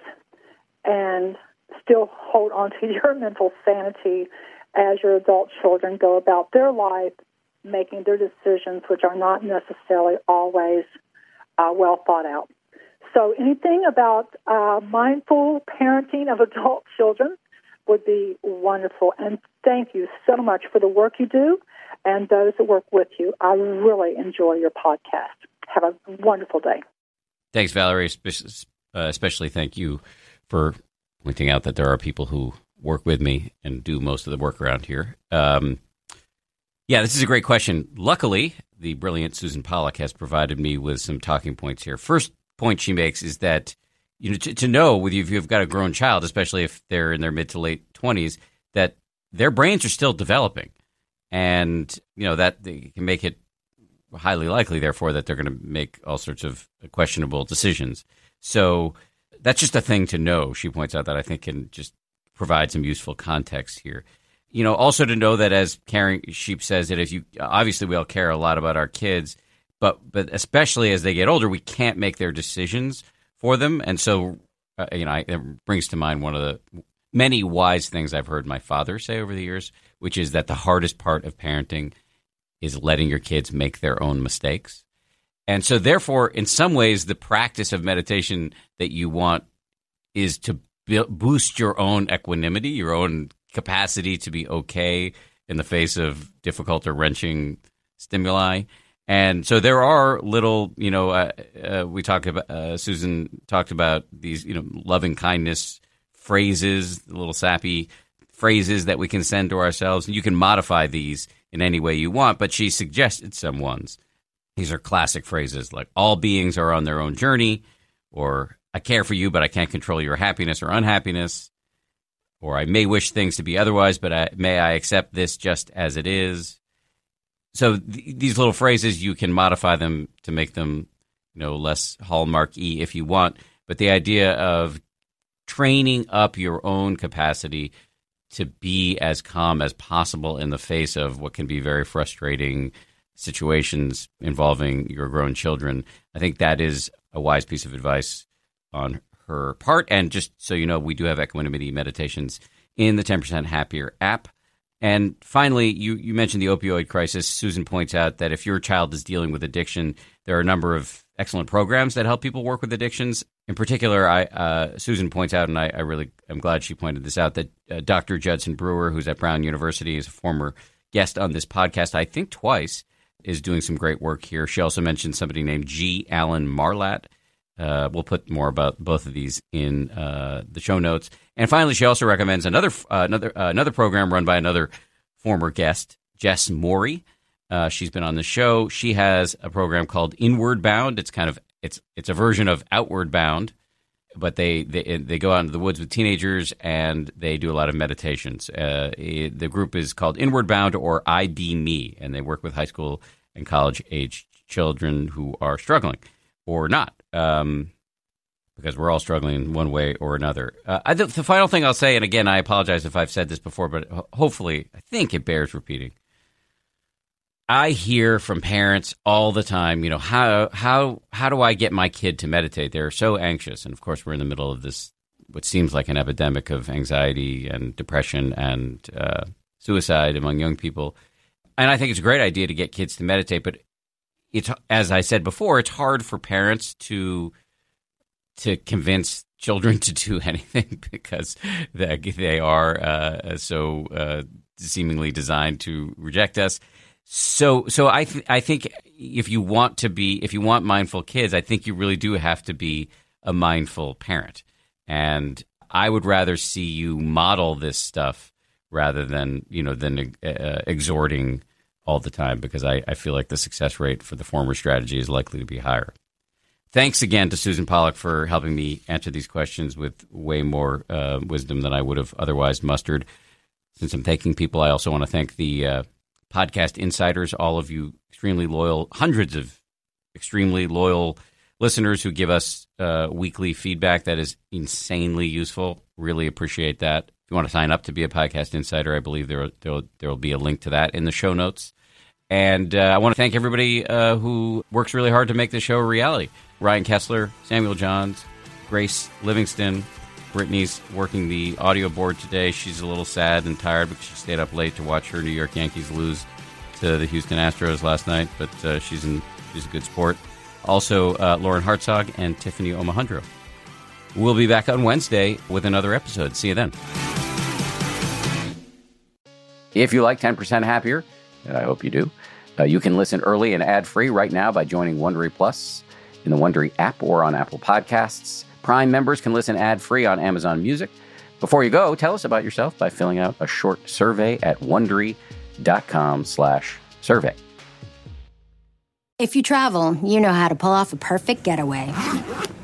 and still hold on to your mental sanity as your adult children go about their life making their decisions, which are not necessarily always uh, well thought out. So, anything about uh, mindful parenting of adult children would be wonderful. And thank you so much for the work you do and those that work with you. I really enjoy your podcast. Have a wonderful day. Thanks, Valerie. Uh, especially thank you for pointing out that there are people who work with me and do most of the work around here. Um, yeah, this is a great question. Luckily, the brilliant Susan Pollak has provided me with some talking points here. First point she makes is that you know to, to know with you if you've got a grown child, especially if they're in their mid to late twenties, that their brains are still developing, and you know that can make it highly likely, therefore, that they're going to make all sorts of questionable decisions. So that's just a thing to know. She points out that I think can just provide some useful context here. You know, also to know that as Caring Sheep says that if you obviously we all care a lot about our kids, but but especially as they get older, we can't make their decisions for them, and so uh, you know, it brings to mind one of the many wise things I've heard my father say over the years, which is that the hardest part of parenting is letting your kids make their own mistakes. And so, therefore, in some ways, the practice of meditation that you want is to boost your own equanimity, your own capacity to be okay in the face of difficult or wrenching stimuli. And so there are little, you know, uh, uh, we talked about, uh, Susan talked about these, you know, loving kindness phrases, little sappy phrases that we can send to ourselves. And you can modify these in any way you want, but she suggested some ones. These are classic phrases like all beings are on their own journey, or I care for you, but I can't control your happiness or unhappiness. Or I may wish things to be otherwise, but I, may I accept this just as it is. So th- these little phrases, you can modify them to make them, you know, less hallmark y if you want. But the idea of training up your own capacity to be as calm as possible in the face of what can be very frustrating situations involving your grown children, I think that is a wise piece of advice on her part. And just so you know, we do have equanimity meditations in the 10% Happier app. And finally, you, you mentioned the opioid crisis. Susan points out that if your child is dealing with addiction, there are a number of excellent programs that help people work with addictions. In particular, I, uh, Susan points out, and I, I, really am glad she pointed this out, that uh, Dr. Judson Brewer, who's at Brown University, is a former guest on this podcast, I think twice, is doing some great work here. She also mentioned somebody named G. Alan Marlatt uh, we'll put more about both of these in uh, the show notes. And finally, she also recommends another uh, another uh, another program run by another former guest, Jess Morey. Uh, she's been on the show. She has a program called Inward Bound. It's kind of it's it's a version of Outward Bound, but they they they go out into the woods with teenagers and they do a lot of meditations. Uh, it, the group is called Inward Bound or I Be Me, and they work with high school and college age children who are struggling or not um, because we're all struggling one way or another. Uh, the, final thing I'll say, and again, I apologize if I've said this before, but hopefully, I think it bears repeating. I hear from parents all the time, you know, how how how do I get my kid to meditate? They're so anxious, and of course, we're in the middle of this what seems like an epidemic of anxiety and depression and uh, suicide among young people. And I think it's a great idea to get kids to meditate, but it's as I said before, it's hard for parents to to convince children to do anything because they, they are uh, so uh, seemingly designed to reject us. So, so I th- I think if you want to be, if you want mindful kids, I think you really do have to be a mindful parent. And I would rather see you model this stuff rather than you know than uh, exhorting all the time because I, I feel like the success rate for the former strategy is likely to be higher. Thanks again to Susan Pollak for helping me answer these questions with way more uh, wisdom than I would have otherwise mustered. Since I'm thanking people, I also want to thank the uh, podcast insiders, all of you extremely loyal, hundreds of extremely loyal listeners who give us uh, weekly feedback. That is insanely useful. Really appreciate that. You want to sign up to be a podcast insider, I believe there there will be a link to that in the show notes. And uh, I want to thank everybody uh, who works really hard to make this show a reality. Ryan Kessler, Samuel Johns, Grace Livingston, Brittany's working the audio board today. She's a little sad and tired because she stayed up late to watch her New York Yankees lose to the Houston Astros last night, but uh, she's in she's a good sport. Also, uh, Lauren Hartzog and Tiffany Omohundro. We'll be back on Wednesday with another episode. See you then. If you like 10% Happier, and I hope you do, uh, you can listen early and ad free right now by joining Wondery Plus in the Wondery app or on Apple Podcasts. Prime members can listen ad free on Amazon Music. Before you go, tell us about yourself by filling out a short survey at wondery.com/slash survey. If you travel, you know how to pull off a perfect getaway.